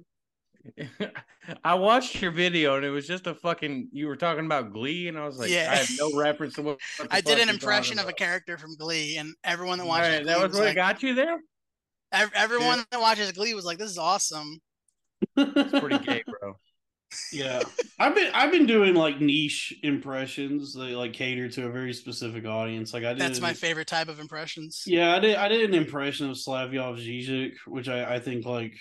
I watched your video and it was just a fucking. You were talking about Glee, and I was like, Yeah. I have no reference to what. what I did an impression of a character from Glee, and everyone that watched watches right, Glee that was was what like, got you there. ev- everyone that watches Glee was like, "This is awesome." It's pretty gay, bro. yeah, I've been I've been doing like niche impressions that like cater to a very specific audience. Like I did. That's my favorite type of impressions. Yeah, I did. I did an impression of Slavoj Žižek, which I, I think like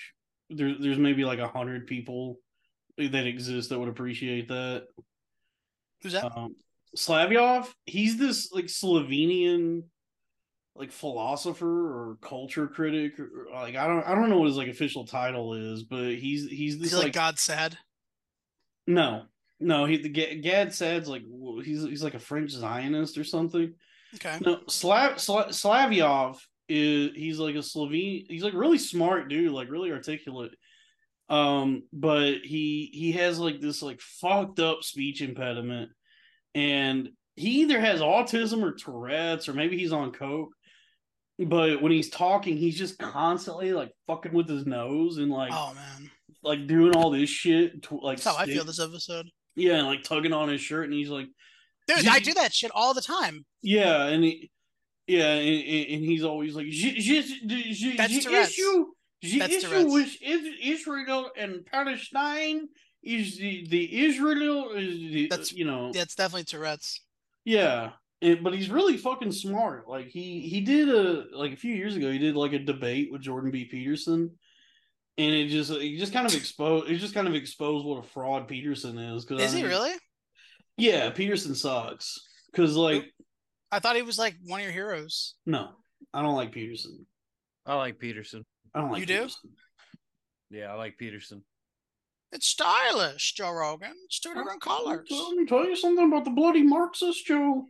there, there's maybe like a hundred people that exist that would appreciate that. Who's that? Um, Slavoj, he's this like Slovenian like philosopher or culture critic. Or, like I don't I don't know what his like official title is, but he's he's Is this he like like Gad Saad? no no he the Gad Saad's like he's he's like a French Zionist or something. Okay. No, Slav Sla- Slavoj is he's like a Slovene. He's like really smart dude, like really articulate. Um, but he he has like this like fucked up speech impediment, and he either has autism or Tourette's, or maybe he's on coke. But when he's talking, he's just constantly like fucking with his nose and like Oh man, like doing all this shit. To, like that's how I feel this episode. Yeah, and, like tugging on his shirt, and he's like, Dude, I do that shit all the time. Yeah, and he, yeah, and, and he's always like, "Je- je- je- je- That's the Tourette's. issue, the That's issue Tourette's. with Is- Israel and Palestine is the the Israel is the That's- you know Yeah, it's definitely Tourette's. yeah, and, but he's really fucking smart. Like he he did a like a few years ago, he did like a debate with Jordan B. Peterson. And it just it just kind of exposed it just kind of exposed what a fraud Peterson is. Cause Is I he really? Yeah, Peterson sucks. Cause like I thought he was like one of your heroes. no, I don't like Peterson. I like Peterson. I don't like You do? Yeah, I like Peterson. It's stylish, Joe Rogan. It's two different colors. Let me tell you something about the bloody Marxists, Joe.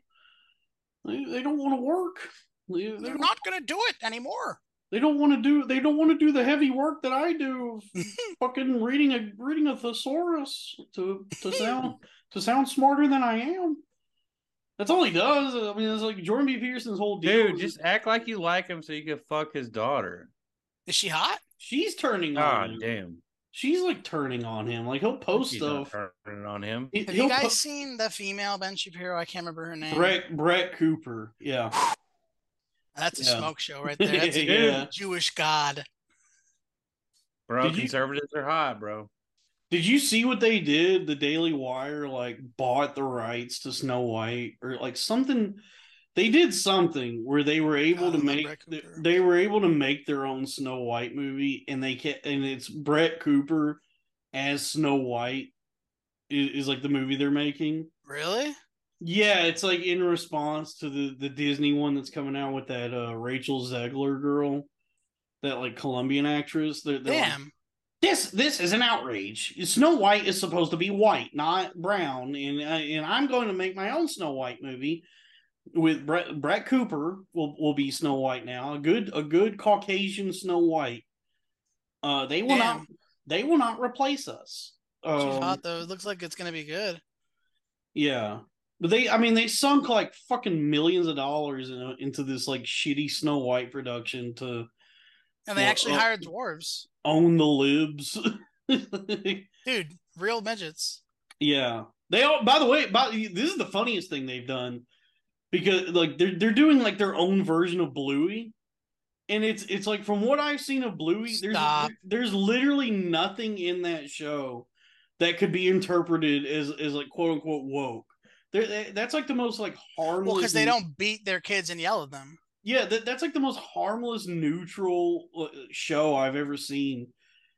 They, they don't want to work. They, they, They're don't, not gonna do it anymore. they don't want to do. They don't want to do the heavy work that I do. of fucking reading a reading a thesaurus to to sound to sound smarter than I am. That's all he does. I mean, it's like Jordan B. Peterson's whole deal. Dude, is just act like you like him so you can fuck his daughter. Is she hot? she's turning on God him. damn. She's like turning on him. Like he'll post She's stuff. turning on him. He- Have you guys po- seen the female Ben Shapiro? I can't remember her name. Brett Brett Cooper. Yeah. That's a Yeah. smoke show right there. That's a Yeah. Jewish god. Bro, Did you- conservatives are hot, bro. Did you see what they did? The Daily Wire like bought the rights to Snow White or like something. They did something where they were able to make they were able to make their own Snow White movie, and they can and it's Brett Cooper as Snow White is, is like the movie they're making. Really? Yeah, it's like in response to the the Disney one that's coming out with that uh Rachel Zegler girl, that like Colombian actress. They're, they're like, Damn. This this is an outrage. Snow White is supposed to be white, not brown, and uh, and I'm going to make my own Snow White movie with Brett Brett Cooper will will be Snow White now. A good a good Caucasian Snow White. Uh, they will not they will not replace us. She's Um, hot though. It looks like it's gonna be good. yeah. But they, I mean, they sunk like fucking millions of dollars in, into this like shitty Snow White production to And they Well, actually uh, hired dwarves. own the libs. Dude, real midgets. Yeah. They all by the way, by, this is the funniest thing they've done because like they're they're doing like their own version of Bluey. And it's it's like from what I've seen of Bluey, there's Stop. there's literally nothing in that show that could be interpreted as as like quote unquote woke. There that's like the most like harmless Well, because they don't beat their kids and yell at them. Yeah, that, that's like the most harmless neutral uh, show I've ever seen.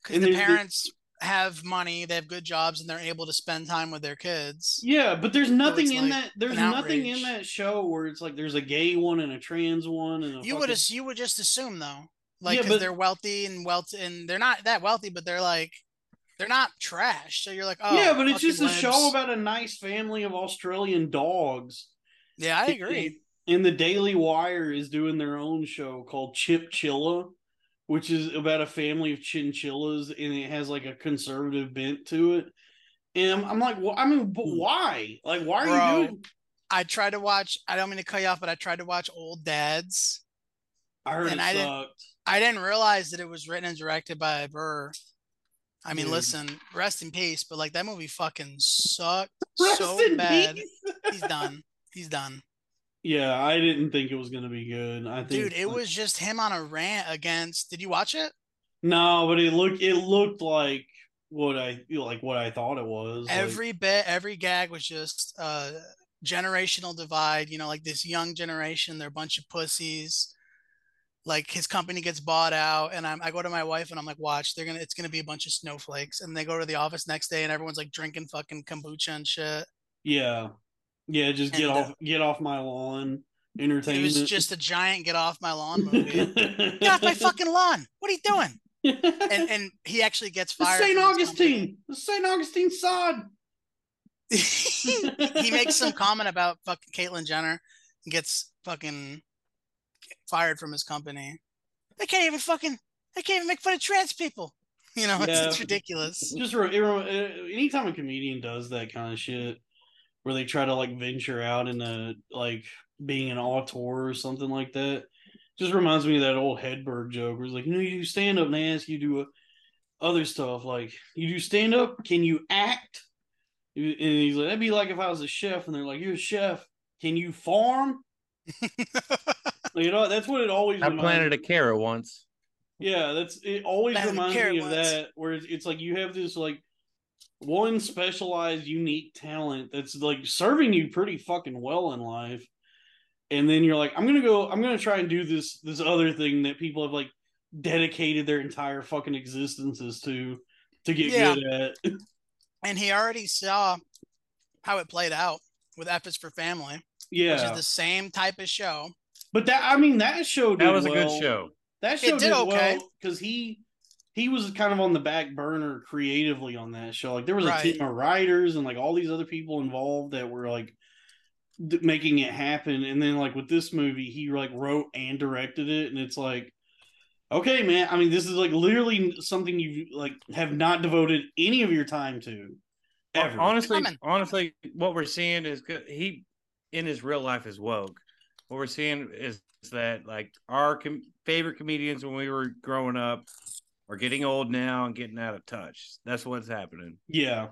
Because And the parents have money, they have good jobs, and they're able to spend time with their kids. Yeah, but there's nothing it's in like that. There's nothing in that show where it's like there's a gay one and a trans one and a You would fucking- as- you would just assume though, like Yeah, but- they're wealthy and wealthy, and they're not that wealthy, but they're like they're not trash. So you're like, oh yeah, but it's just a show about a nice family of Australian dogs. Yeah, I agree. And the Daily Wire is doing their own show called Chip Chilla, which is about a family of chinchillas, and it has like a conservative bent to it. And I'm, I'm like, well, I mean, but hmm. why? Like, why are Bro. you doing? I tried to watch. I don't mean to cut you off, but I tried to watch Old Dads. I heard and it I didn't- I didn't realize that it was written and directed by Burr. I mean, Dude. listen, rest in peace. But like that movie fucking sucked Rest so in bad. peace. He's done. He's done. Yeah, I didn't think it was gonna be good. I think, Dude, it was just him on a rant against. Did you watch it? no, but it looked it looked like what I like what I thought it was. like- Every bit, every gag was just uh generational divide. You know, like this young generation, they're a bunch of pussies. Like his company gets bought out, and I'm, I go to my wife and I'm like, "Watch, they're gonna, it's gonna be a bunch of snowflakes." And they go to the office next day, and everyone's like drinking fucking kombucha and shit. yeah, yeah, just get And, uh, off get off my lawn. Entertainment. It was just a giant get off my lawn movie. get off my fucking lawn! What are you doing? And and he actually gets fired. St. from his company. Augustine, the St. Augustine sod. he makes some comment about fucking Caitlyn Jenner and gets fucking fired from his company. They can't even fucking they can't even make fun of trans people. You know, it's, Yeah. it's ridiculous. just re- it re- anytime a comedian does that kind of shit where they try to like venture out into like being an auteur or something like that just reminds me of that old hedberg joke where it's like you know you do stand up and they ask you do uh, other stuff like you do stand up can you act and he's like that'd be like if i was a chef and they're like you're a chef can you farm you know that's what it always I planted me a carrot once. yeah, that's it. Always Planted reminds me of once. that, where it's, it's like you have this like one specialized, unique talent that's like serving you pretty fucking well in life, and then you're like, I'm gonna go, I'm gonna try and do this this other thing that people have like dedicated their entire fucking existences to to get Yeah. good at. and he already saw how it played out with F is for Family, which yeah, is the same type of show. but that I mean that show did That was a well. good show. That show It did, did okay. well because he he was kind of on the back burner creatively on that show. Like there was Right. a team of writers and like all these other people involved that were like d- making it happen. And then like with this movie, he like wrote and directed it, and it's like, okay, man. I mean, this is like literally something you like have not devoted any of your time to ever. Honestly, honestly, what we're seeing is good. He in his real life is woke. What we're seeing is that like our com- favorite comedians when we were growing up are getting old now and getting out of touch. That's what's happening. yeah,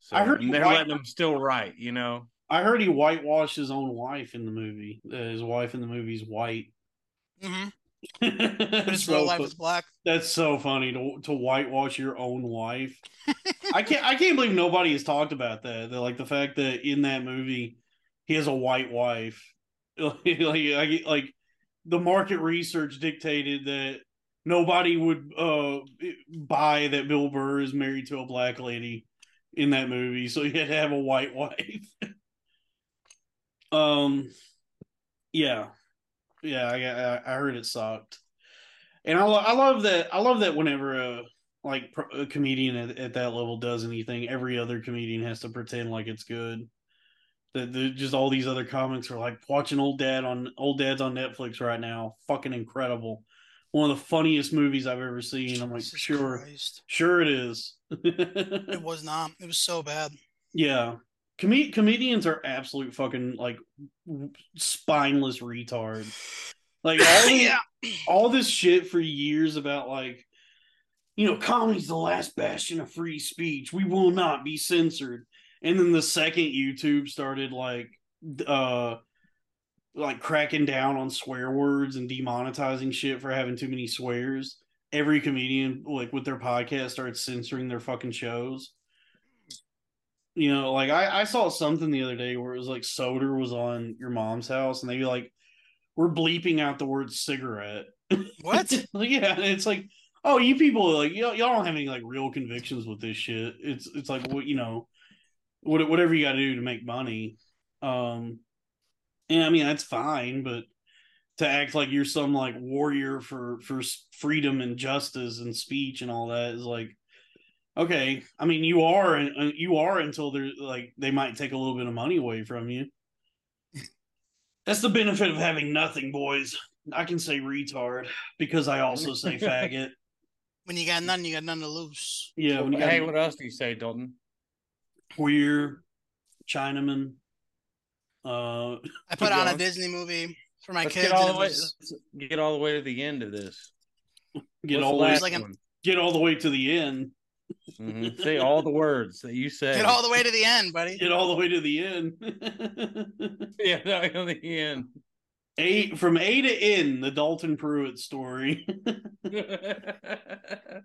So, I heard and they're white- letting them still write. You know, I heard he whitewashed his own wife in the movie. Uh, his wife in the movie's white. hmm but But his real life is black. That's so funny to to whitewash your own wife. I can't I can't believe nobody has talked about that. That like the fact that in that movie he has a white wife. like like, like the market research dictated that nobody would uh buy that Bill Burr is married to a black lady in that movie, so he had to have a white wife. um, yeah, yeah, I, I heard it sucked, and I I love that I love that whenever a like a comedian at, at that level does anything, every other comedian has to pretend like it's good. That the, just all these other comics are like watching old dad on old dads on Netflix right now, fucking incredible. One of the funniest movies I've ever seen. I'm like, sure, Christ. sure it is. It was not. It was so bad. Yeah. Com- comedians are absolute fucking like spineless retards. Like all this, yeah. all this shit for years about like you know, comedy's the last bastion of free speech. We will not be censored. And then the second YouTube started like uh like cracking down on swear words and demonetizing shit for having too many swears, every comedian like with their podcast started censoring their fucking shows. You know, like I, I saw something the other day where it was like Soder was on your mom's house and they like we're bleeping out the word cigarette. What? Like, yeah, it's like, oh, you people like y'all, y'all don't have any like real convictions with this shit. It's it's like what you know, what whatever you got to do to make money. Um, and I mean that's fine, but to act like you're some like warrior for for freedom and justice and speech and all that is like, okay. I mean you are and you are until they're like they might take a little bit of money away from you. That's the benefit of having nothing, boys. I can say retard because I also say faggot. When you got none, you got none to lose. Yeah, when you got hey, what else do you say, Dalton? queer, Chinaman. Uh, I put on a. Disney movie for my Let's kids. get all the way. was- get all the way to the end of this. get What's all the the way, like an- get all the way to the end. Mhm. Say all the words that you say. Get all the way to the end, buddy. Get all the way to the end. yeah, no, the end. A from A to N, the Dalton Pruitt story. uh,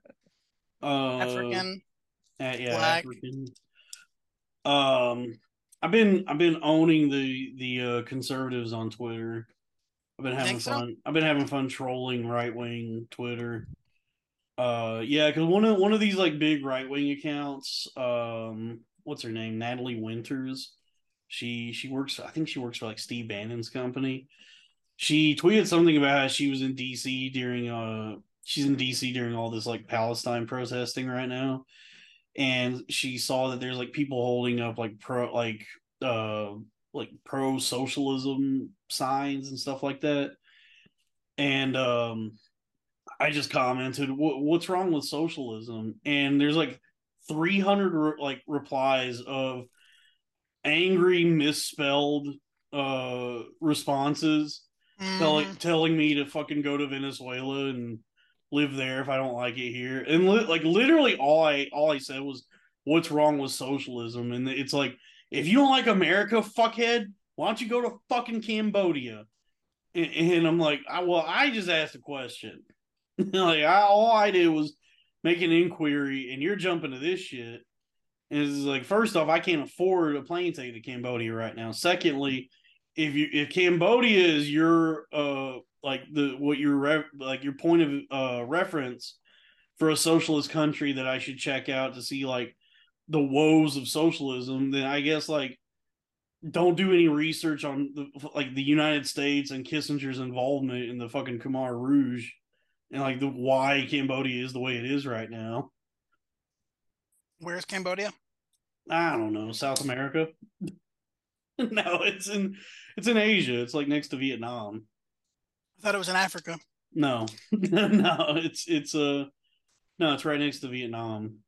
African. Uh, yeah, Black. African. Um, I've been I've been owning the the uh, conservatives on Twitter. I've been having so? fun. I've been having fun trolling right wing Twitter. Uh, yeah, because one of one of these like big right wing accounts, um, what's her name, Natalie Winters. She she works. I think she works for like Steve Bannon's company. She tweeted something about how she was in DC during uh she's in DC during all this like Palestine protesting right now and she saw that there's like people holding up like pro like uh like pro socialism signs and stuff like that and um i just commented what, what's wrong with socialism and there's like 300 re- like replies of angry misspelled uh responses telling Mhm. telling me to fucking go to Venezuela and live there if I don't like it here. And li- like literally all I all I said was what's wrong with socialism and it's like if you don't like America, fuckhead, why don't you go to fucking Cambodia? And, and I'm like, I, well, I just asked a question. like I, all I did was make an inquiry, and you're jumping to this shit. And it's like, first off, I can't afford a plane ticket to Cambodia right now. Secondly, if you if Cambodia is your uh like the what your re- like your point of uh reference for a socialist country that I should check out to see like the woes of socialism, then I guess like don't do any research on the like the United States and Kissinger's involvement in the fucking Khmer Rouge and like the why Cambodia is the way it is right now. Where's Cambodia? I don't know, South America. no, it's in it's in Asia. It's like next to Vietnam. Thought it was in Africa. No, no, it's it's uh no, it's right next to Vietnam,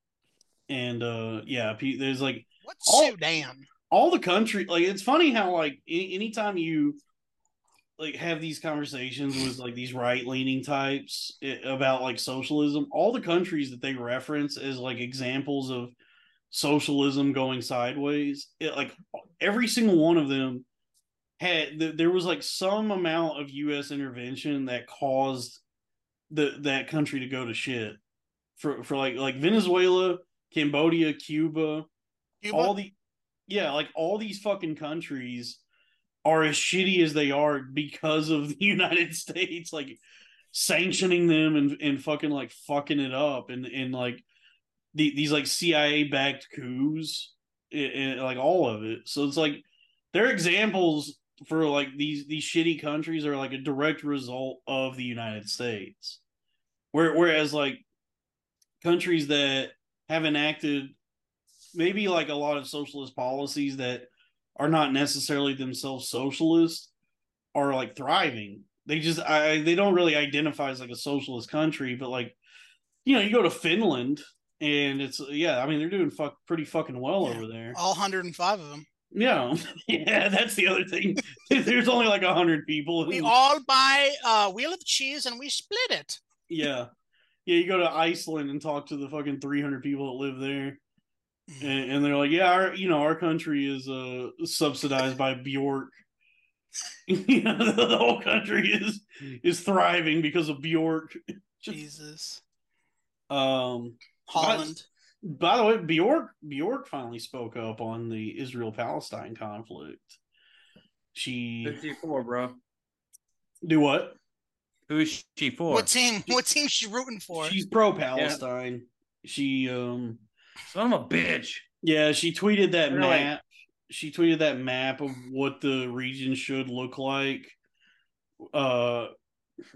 and uh yeah, there's like What's Oh. Sudan? all the country. Like it's funny how like a- anytime you like have these conversations with like these right leaning types i- about like socialism, all the countries that they reference as like examples of socialism going sideways, it, like every single one of them had th- there was like some amount of U.S. intervention that caused the that country to go to shit for for like like Venezuela, Cambodia, Cuba, Cuba? all the yeah, like all these fucking countries are as shitty as they are because of the United States like sanctioning them and and fucking like fucking it up and and like the, these like CIA backed coups and, and like all of it. So it's like they're examples for like these these shitty countries are like a direct result of the United States. Where whereas like countries that have enacted maybe like a lot of socialist policies that are not necessarily themselves socialist are like thriving. They just I they don't really identify as like a socialist country, but like you know, you go to Finland and it's yeah, I mean they're doing fuck pretty fucking well Yeah. over there. All 105 of them. Yeah, yeah, that's the other thing. There's only like a hundred people. We all buy a wheel of cheese and we split it. yeah, yeah. You go to Iceland and talk to the fucking three hundred people that live there, and, and they're like, yeah, our you know our country is uh subsidized by Bjork. you know, the, the whole country is is thriving because of Bjork. Jesus. Um, Holland. By the way, Bjork Bjork finally spoke up on the Israel Palestine conflict. She 54, bro. do what? Who is she for? What team? What team she rooting for? She's pro Palestine. She um Son of a bitch. yeah, she tweeted that They're map. She tweeted that map of what the region should look like. Uh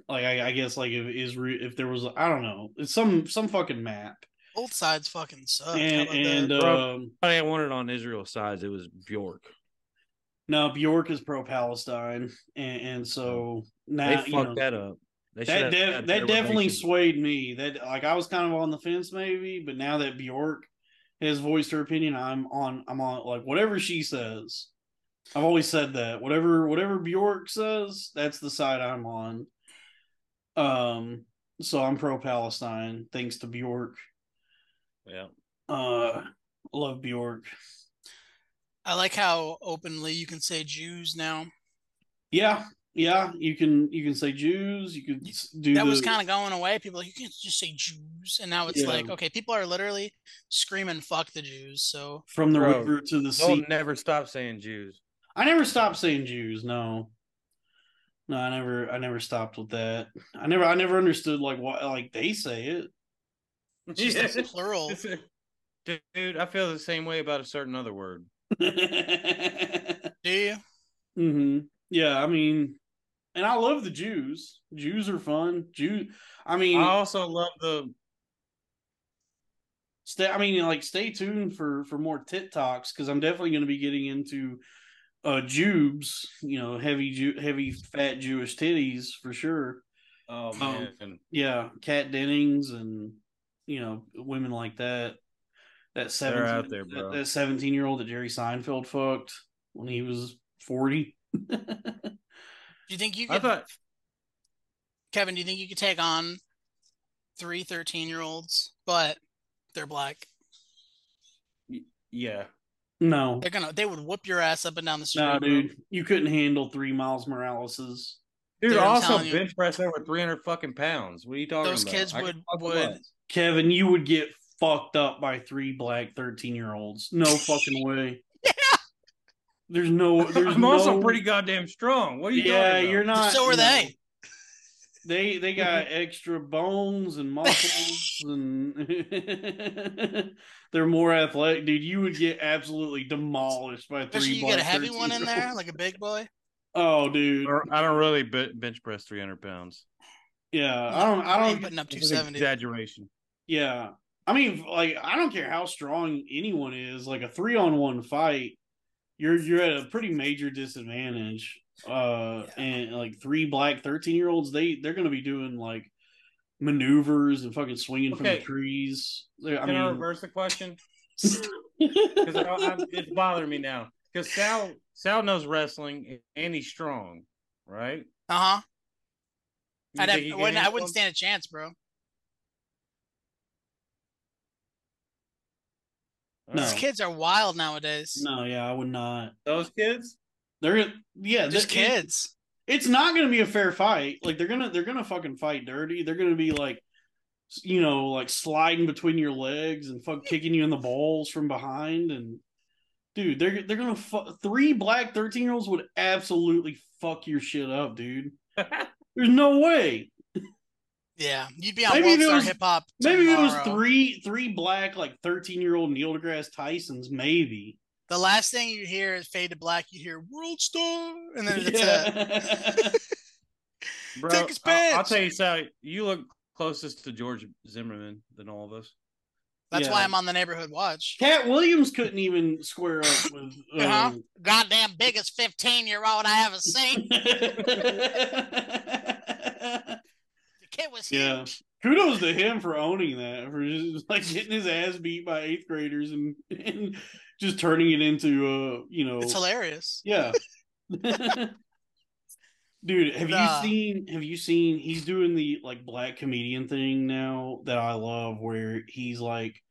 like I, I guess like if Israel if there was I don't know, it's some some fucking map. Both sides fucking suck. And and that? Bro. um I wanted on Israel's sides. It was Bjork. No, Bjork is pro Palestine, and, and so now They you fucked know, that up. They that def- that definitely derivation. swayed me. That like I was kind of on the fence maybe, but now that Bjork has voiced her opinion, I'm on. I'm on like whatever she says. I've always said that whatever whatever Bjork says, that's the side I'm on. Um, so I'm pro Palestine thanks to Bjork. Yeah. Uh, love Bjork. I like how openly you can say Jews now. Yeah, yeah. You can you can say Jews. You could do That was kind of going away. People are like you can't just say Jews, and now it's Yeah. like okay, people are literally screaming "fuck the Jews." So from the Bro, river to the They'll sea. never stop saying Jews. I never stopped saying Jews. No, no, I never, I never stopped with that. I never, I never understood like what, like they say it. it's just Yeah. plural. Dude, I feel the same way about a certain other word. Do you? Mm-hmm. Yeah, I mean, and I love the Jews. Jews are fun. Jew. I mean, I also love the stay. I mean, like, stay tuned for for more tit talks because I'm definitely going to be getting into uh Jubes. You know, heavy, Jew, heavy, fat Jewish titties for sure. oh Um, man. yeah, Kat Dennings and you know women like that. That They're seventeen, out there, bro. That, that seventeen year old that Jerry Seinfeld fucked when he was forty. Do you think you I could, thought Kevin? Do you think you could take on three 13 year olds, but they're black? yeah. no, They're gonna they would whoop your ass up and down the street. no, bro. dude, you couldn't handle three Miles Moraleses. Dude, Dude, also bench press over 300 fucking pounds. What are you talking Those about? Those kids I would- would- what? Kevin, you would get fucked up by three black thirteen year olds. No fucking way. There's no. There's I'm also no- pretty goddamn strong. What are you Yeah, talking about? you're not. So are no. they. They they got extra bones and muscles and they're more athletic, dude. You would get absolutely demolished by three. Especially you get a heavy one in there, like a big boy. Oh, dude. I don't really bench press 300 pounds. Yeah, I don't. I ain't don't. putting up It's two an seventy. exaggeration. Yeah, I mean, like, I don't care how strong anyone is. Like a three on one fight, you're you're at a pretty major disadvantage. Uh, Yeah. and like three black thirteen year olds, they they're gonna be doing like maneuvers and fucking swinging from the trees. They- I Can I reverse the question? Because it's bothering me now. Because Sal Sal knows wrestling and he's strong, right? Uh huh. I'd have, I wouldn't, I wouldn't stand a chance, bro. No. These kids are wild nowadays. no, yeah, I would not. Those kids? They're yeah, Just th- it- kids. it's not going to be a fair fight. Like they're gonna they're gonna fucking fight dirty. They're gonna be like, you know, like sliding between your legs and fuck kicking you in the balls from behind. And dude, they're they're gonna fu- three black thirteen year olds would absolutely fuck your shit up, dude. There's no way. Yeah, you'd be on Maybe World it Star was- Hip Hop. Maybe it was three three black like thirteen year old Neil deGrasse Tysons. Maybe. The last thing you hear is fade to black. You hear World Star, and then it's Yeah. Bro, Take his I'll, I'll tell you, Sal, you look closest to George Zimmerman than all of us. That's Yeah. why I'm on the neighborhood watch. Katt Williams couldn't even square up with. Uh-huh. um, Goddamn biggest 15 year old I ever seen. Kid was yeah. huge. Kudos to him for owning that, for just like getting his ass beat by eighth graders and, and just turning it into uh, you know, It's hilarious. yeah. Dude, have Nah. you seen have you seen he's doing the like black comedian thing now that I love where he's like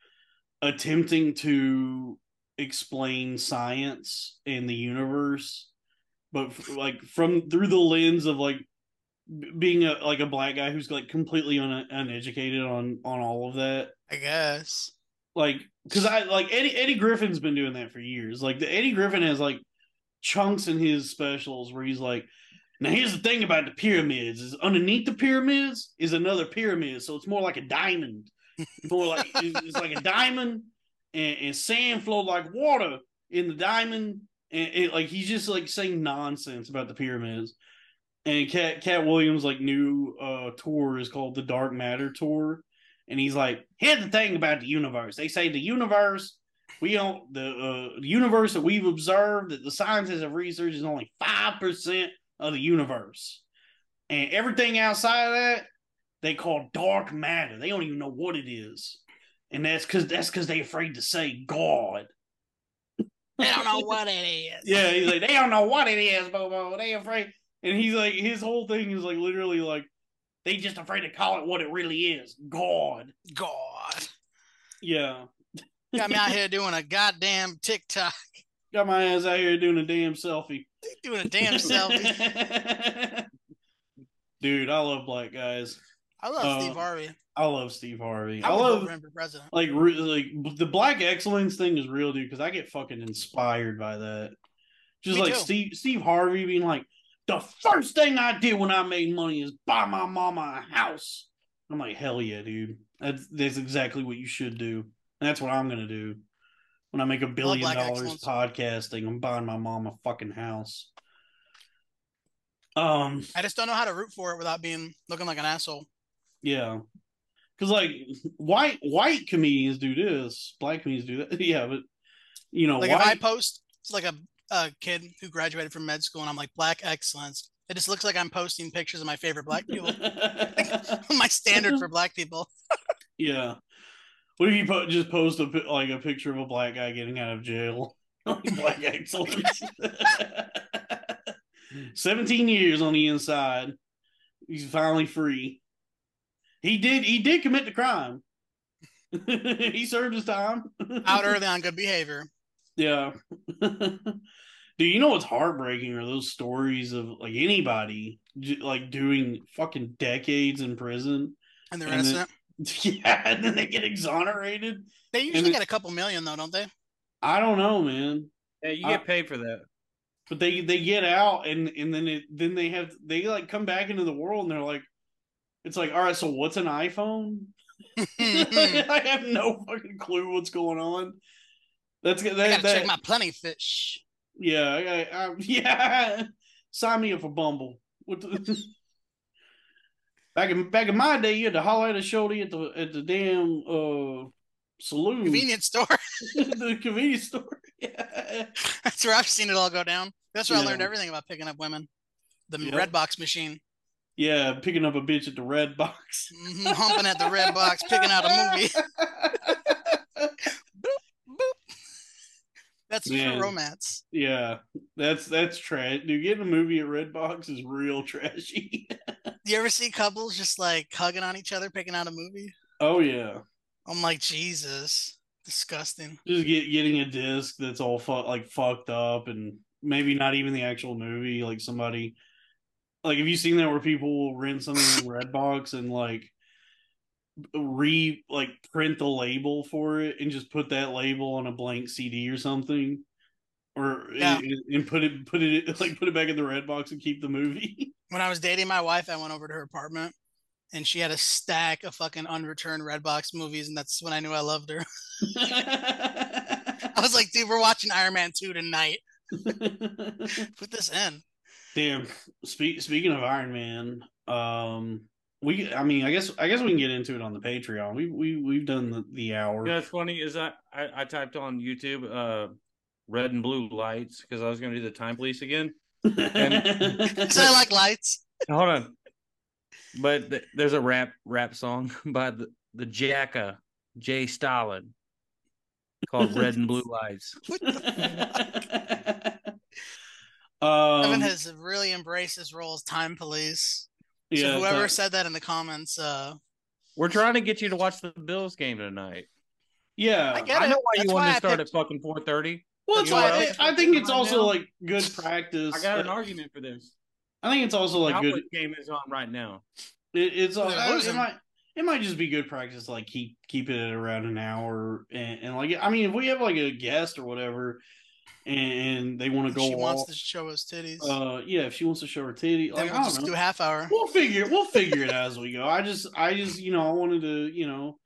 attempting to explain science and the universe but like from through the lens of like being a like a black guy who's like completely un- uneducated on on all of that I guess. like because I like Eddie Eddie Griffin's been doing that for years. Like the Eddie Griffin has like chunks in his specials where he's like, now here's the thing about the pyramids is underneath the pyramids is another pyramid, so it's more like a diamond. more like it's, it's like a diamond, and, and sand flowed like water in the diamond, and it, like he's just like saying nonsense about the pyramids. And Katt Katt Williams' like new uh tour is called the Dark Matter Tour, and he's like, here's the thing about the universe. They say the universe we don't the uh, universe that we've observed that the scientists have researched is only five percent of the universe, and everything outside of that they call dark matter. They don't even know what it is, and that's because that's because they're afraid to say God. They don't know what it is. Yeah, he's like they don't know what it is, Bobo. They afraid, and he's like his whole thing is like literally like they just afraid to call it what it really is, God. God. Yeah, Got me out here doing a goddamn TikTok. got my ass out here doing a damn selfie. Doing a damn selfie. Dude, I love black guys. I love Uh, Steve Harvey. I love Steve Harvey. I I love president. like re- like the black excellence thing is real, dude. Because I get fucking inspired by that. Just Me like too. Steve Steve Harvey being like, the first thing I did when I made money is buy my mama a house. I'm like, hell yeah, dude. That's that's exactly what you should do. And that's what I'm gonna do. When I make a billion dollars excellence. podcasting, I'm buying my mom a fucking house. Um, I just don't know how to root for it without being looking like an asshole. Yeah. Cause like white white comedians do this, black comedians do that. Yeah, but you know, Like if I post, it's like a, a kid who graduated from med school, and I'm like black excellence. It just looks like I'm posting pictures of my favorite black people. my standard for black people. yeah. What if you po- just post a like a picture of a black guy getting out of jail? Black excellence. Seventeen years on the inside. He's finally free. He did. He did commit the crime. he served his time. Out early on good behavior. Yeah. Do you know what's heartbreaking are those stories of like anybody like doing fucking decades in prison? And they're And then- Yeah, and then they get exonerated. They usually it- get a couple million though, don't they? I don't know, man. Yeah, you get paid for that. But they they get out and and then it then they have they like come back into the world and they're like, it's like, all right, so what's an iPhone? I have no fucking clue what's going on. That's that, I gotta that check my plenty fish. Yeah, I, I, yeah. Sign me up for Bumble. The... back in back in my day, you had to holler at a shorty at the at the damn uh saloon, Convenience store. the convenience store. Yeah, That's where I've seen it all go down. That's where I learned everything about picking up women. The Yep. Redbox machine. yeah. Picking up a bitch at the Redbox, Mhm, Humping at the red box, picking out a movie. That's Man. true romance. yeah, that's that's trash. Dude, getting a movie at Redbox is real trashy. Do you ever see couples just like hugging on each other, picking out a movie? oh yeah, I'm like, Jesus. Disgusting. just get getting a disc that's all fu- like fucked up and maybe not even the actual movie like somebody like have you seen that where people will rent something in redbox and like re like print the label for it and just put that label on a blank cd or something or Yeah. and, and put it put it like put it back in the redbox and keep the movie When I was dating my wife, I went over to her apartment and she had a stack of fucking unreturned Redbox movies, and that's when I knew I loved her. I was like, dude, we're watching Iron Man 2 tonight. Put this in. Damn. Speak, speaking of Iron Man, um, we I mean I guess I guess we can get into it on the Patreon. We we we've done the, the hour. You know, what's funny is I, I I typed on YouTube uh red and blue lights because I was going to do the time police again. So I like lights. Hold on, but th- there's a rap rap song by the the Jacka J. Stalin called "Red and Blue Lights." What the um, Evan has really embraced his role as time police. So yeah, whoever but- said that in the comments, uh, We're trying to get you to watch the Bills game tonight. yeah, I get I know why That's you why want I to start picked- at fucking four thirty. Well, it's You know like, I, else? I think it's also now? like good practice. I got an Uh, argument for this. I think it's also like Cowboys good. game is on right now. It, it's all, it might it might just be good practice to like keep keep it at around an hour and, and like I mean if we have like a guest or whatever and they want to go she wants to show us titties. uh yeah if she wants to show her titty then like we'll I don't just know do a half hour. we'll figure we'll figure it out as we go. I just I just you know I wanted to you know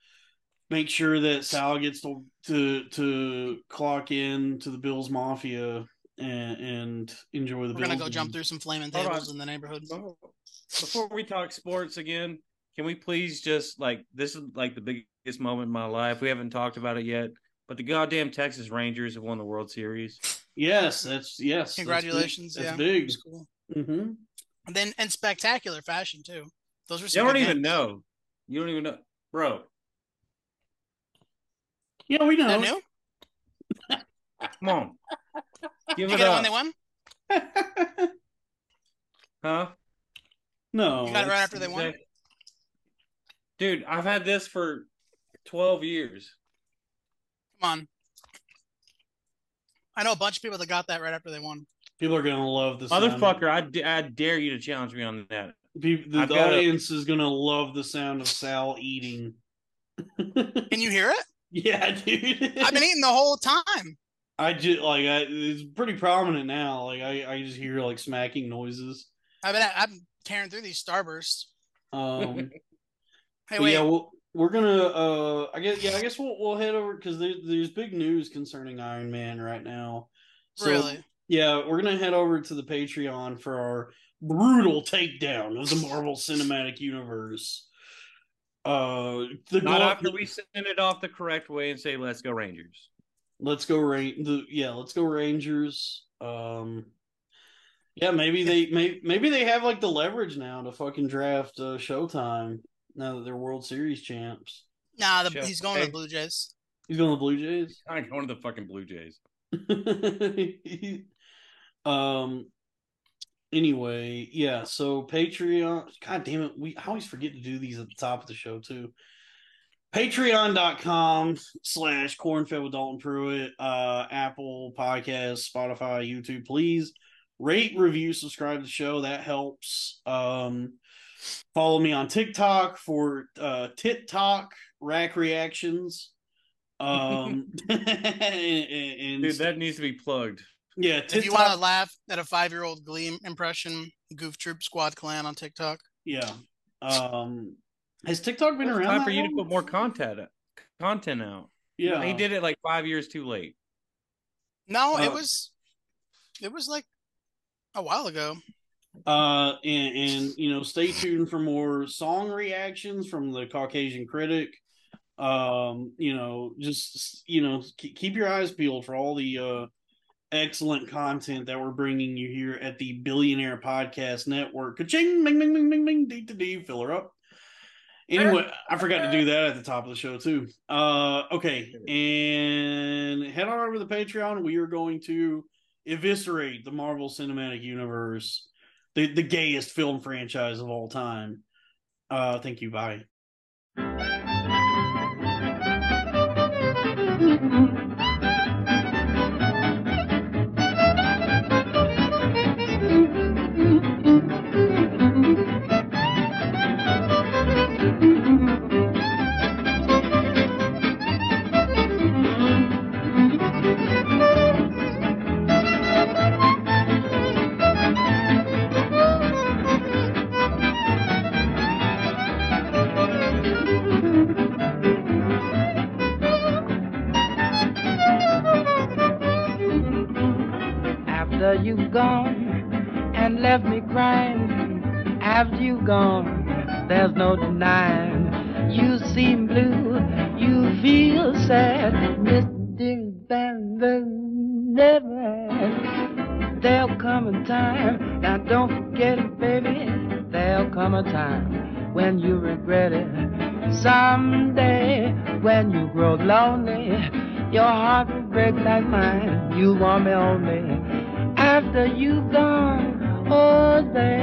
make sure that Sal gets to to to clock in to the Bills Mafia and and enjoy the We're gonna Bills go jump through some flaming Hold tables on. in the neighborhood. Before we talk sports again, can we please just like this is like the biggest moment in my life. We haven't talked about it yet. But the goddamn Texas Rangers have won the World Series. Yes, that's yes. that's big. Congratulations. That's yeah. big. That's cool. hmm And then in spectacular fashion too. Those were You don't even games. know. You don't even know, bro. Yeah, we Is that know. new? Come on, give you it get it up, when they won? huh? no, You got it right after they won? Dude, I've had this for twelve years. Come on. I know a bunch of people that got that right after they won. People are gonna love this. Motherfucker, I, d- I dare you to challenge me on that. Peop- the I've got a- audience is gonna love the sound of Sal eating. Can you hear it? yeah, dude. I've been eating the whole time. I just like I, it's pretty prominent now. Like I, I just hear like smacking noises. I've been I'm tearing through these starbursts. Um, Hey, wait. yeah, we'll, we're gonna. Uh, I guess yeah, I guess we'll we'll head over because there, there's big news concerning Iron Man right now. So, really? Yeah, we're gonna head over to the Patreon for our brutal takedown of the Marvel Cinematic Universe. Uh, the Not glo- after we send it off the correct way and say, "Let's go Rangers." Let's go Ra- the yeah, let's go Rangers. Um yeah, maybe they may, maybe they have like the leverage now to fucking draft uh, Showtime now that they're World Series champs. Nah, the, Sure. he's going to Hey. the Blue Jays. He's going to the Blue Jays. I'm going to the fucking Blue Jays. um anyway, yeah, so Patreon god damn it, we I always forget to do these at the top of the show too. Patreon.com slash cornfed with Dalton Pruitt, uh Apple Podcast, Spotify, YouTube. Please rate, review, subscribe to the show. That helps. Um follow me on TikTok for uh TikTok rack reactions. Um and, and- Dude, that needs to be plugged. yeah, If you want to laugh at a five year old Gleam impression, Goof Troop Squad Clan on TikTok. Yeah. Um has TikTok been It's around? time that for you to put more content content out. Yeah. he did it like five years too late. No, it Uh, was it was like a while ago. Uh and, and you know, stay tuned for more song reactions from the Caucasian critic. Um, you know, just you know, keep, your eyes peeled for all the uh excellent content that we're bringing you here at the Billionaire Podcast Network. Ka-ching, bing, bing, bing, bing, bing, dee, dee, dee, fill her up. Anyway, I forgot to do that at the top of the show too. Uh, okay, and head on over to the Patreon. We are going to eviscerate the Marvel Cinematic Universe, the the gayest film franchise of all time. Uh, thank you. Bye. you've gone and left me crying, after you've gone, there's no denying. You seem blue, you feel sad, Mr. Van never had. There'll come a time, now don't forget it, baby. There'll come a time when you regret it. Someday, when you grow lonely, your heart will break like mine. You want me only after you've gone. Oh, there's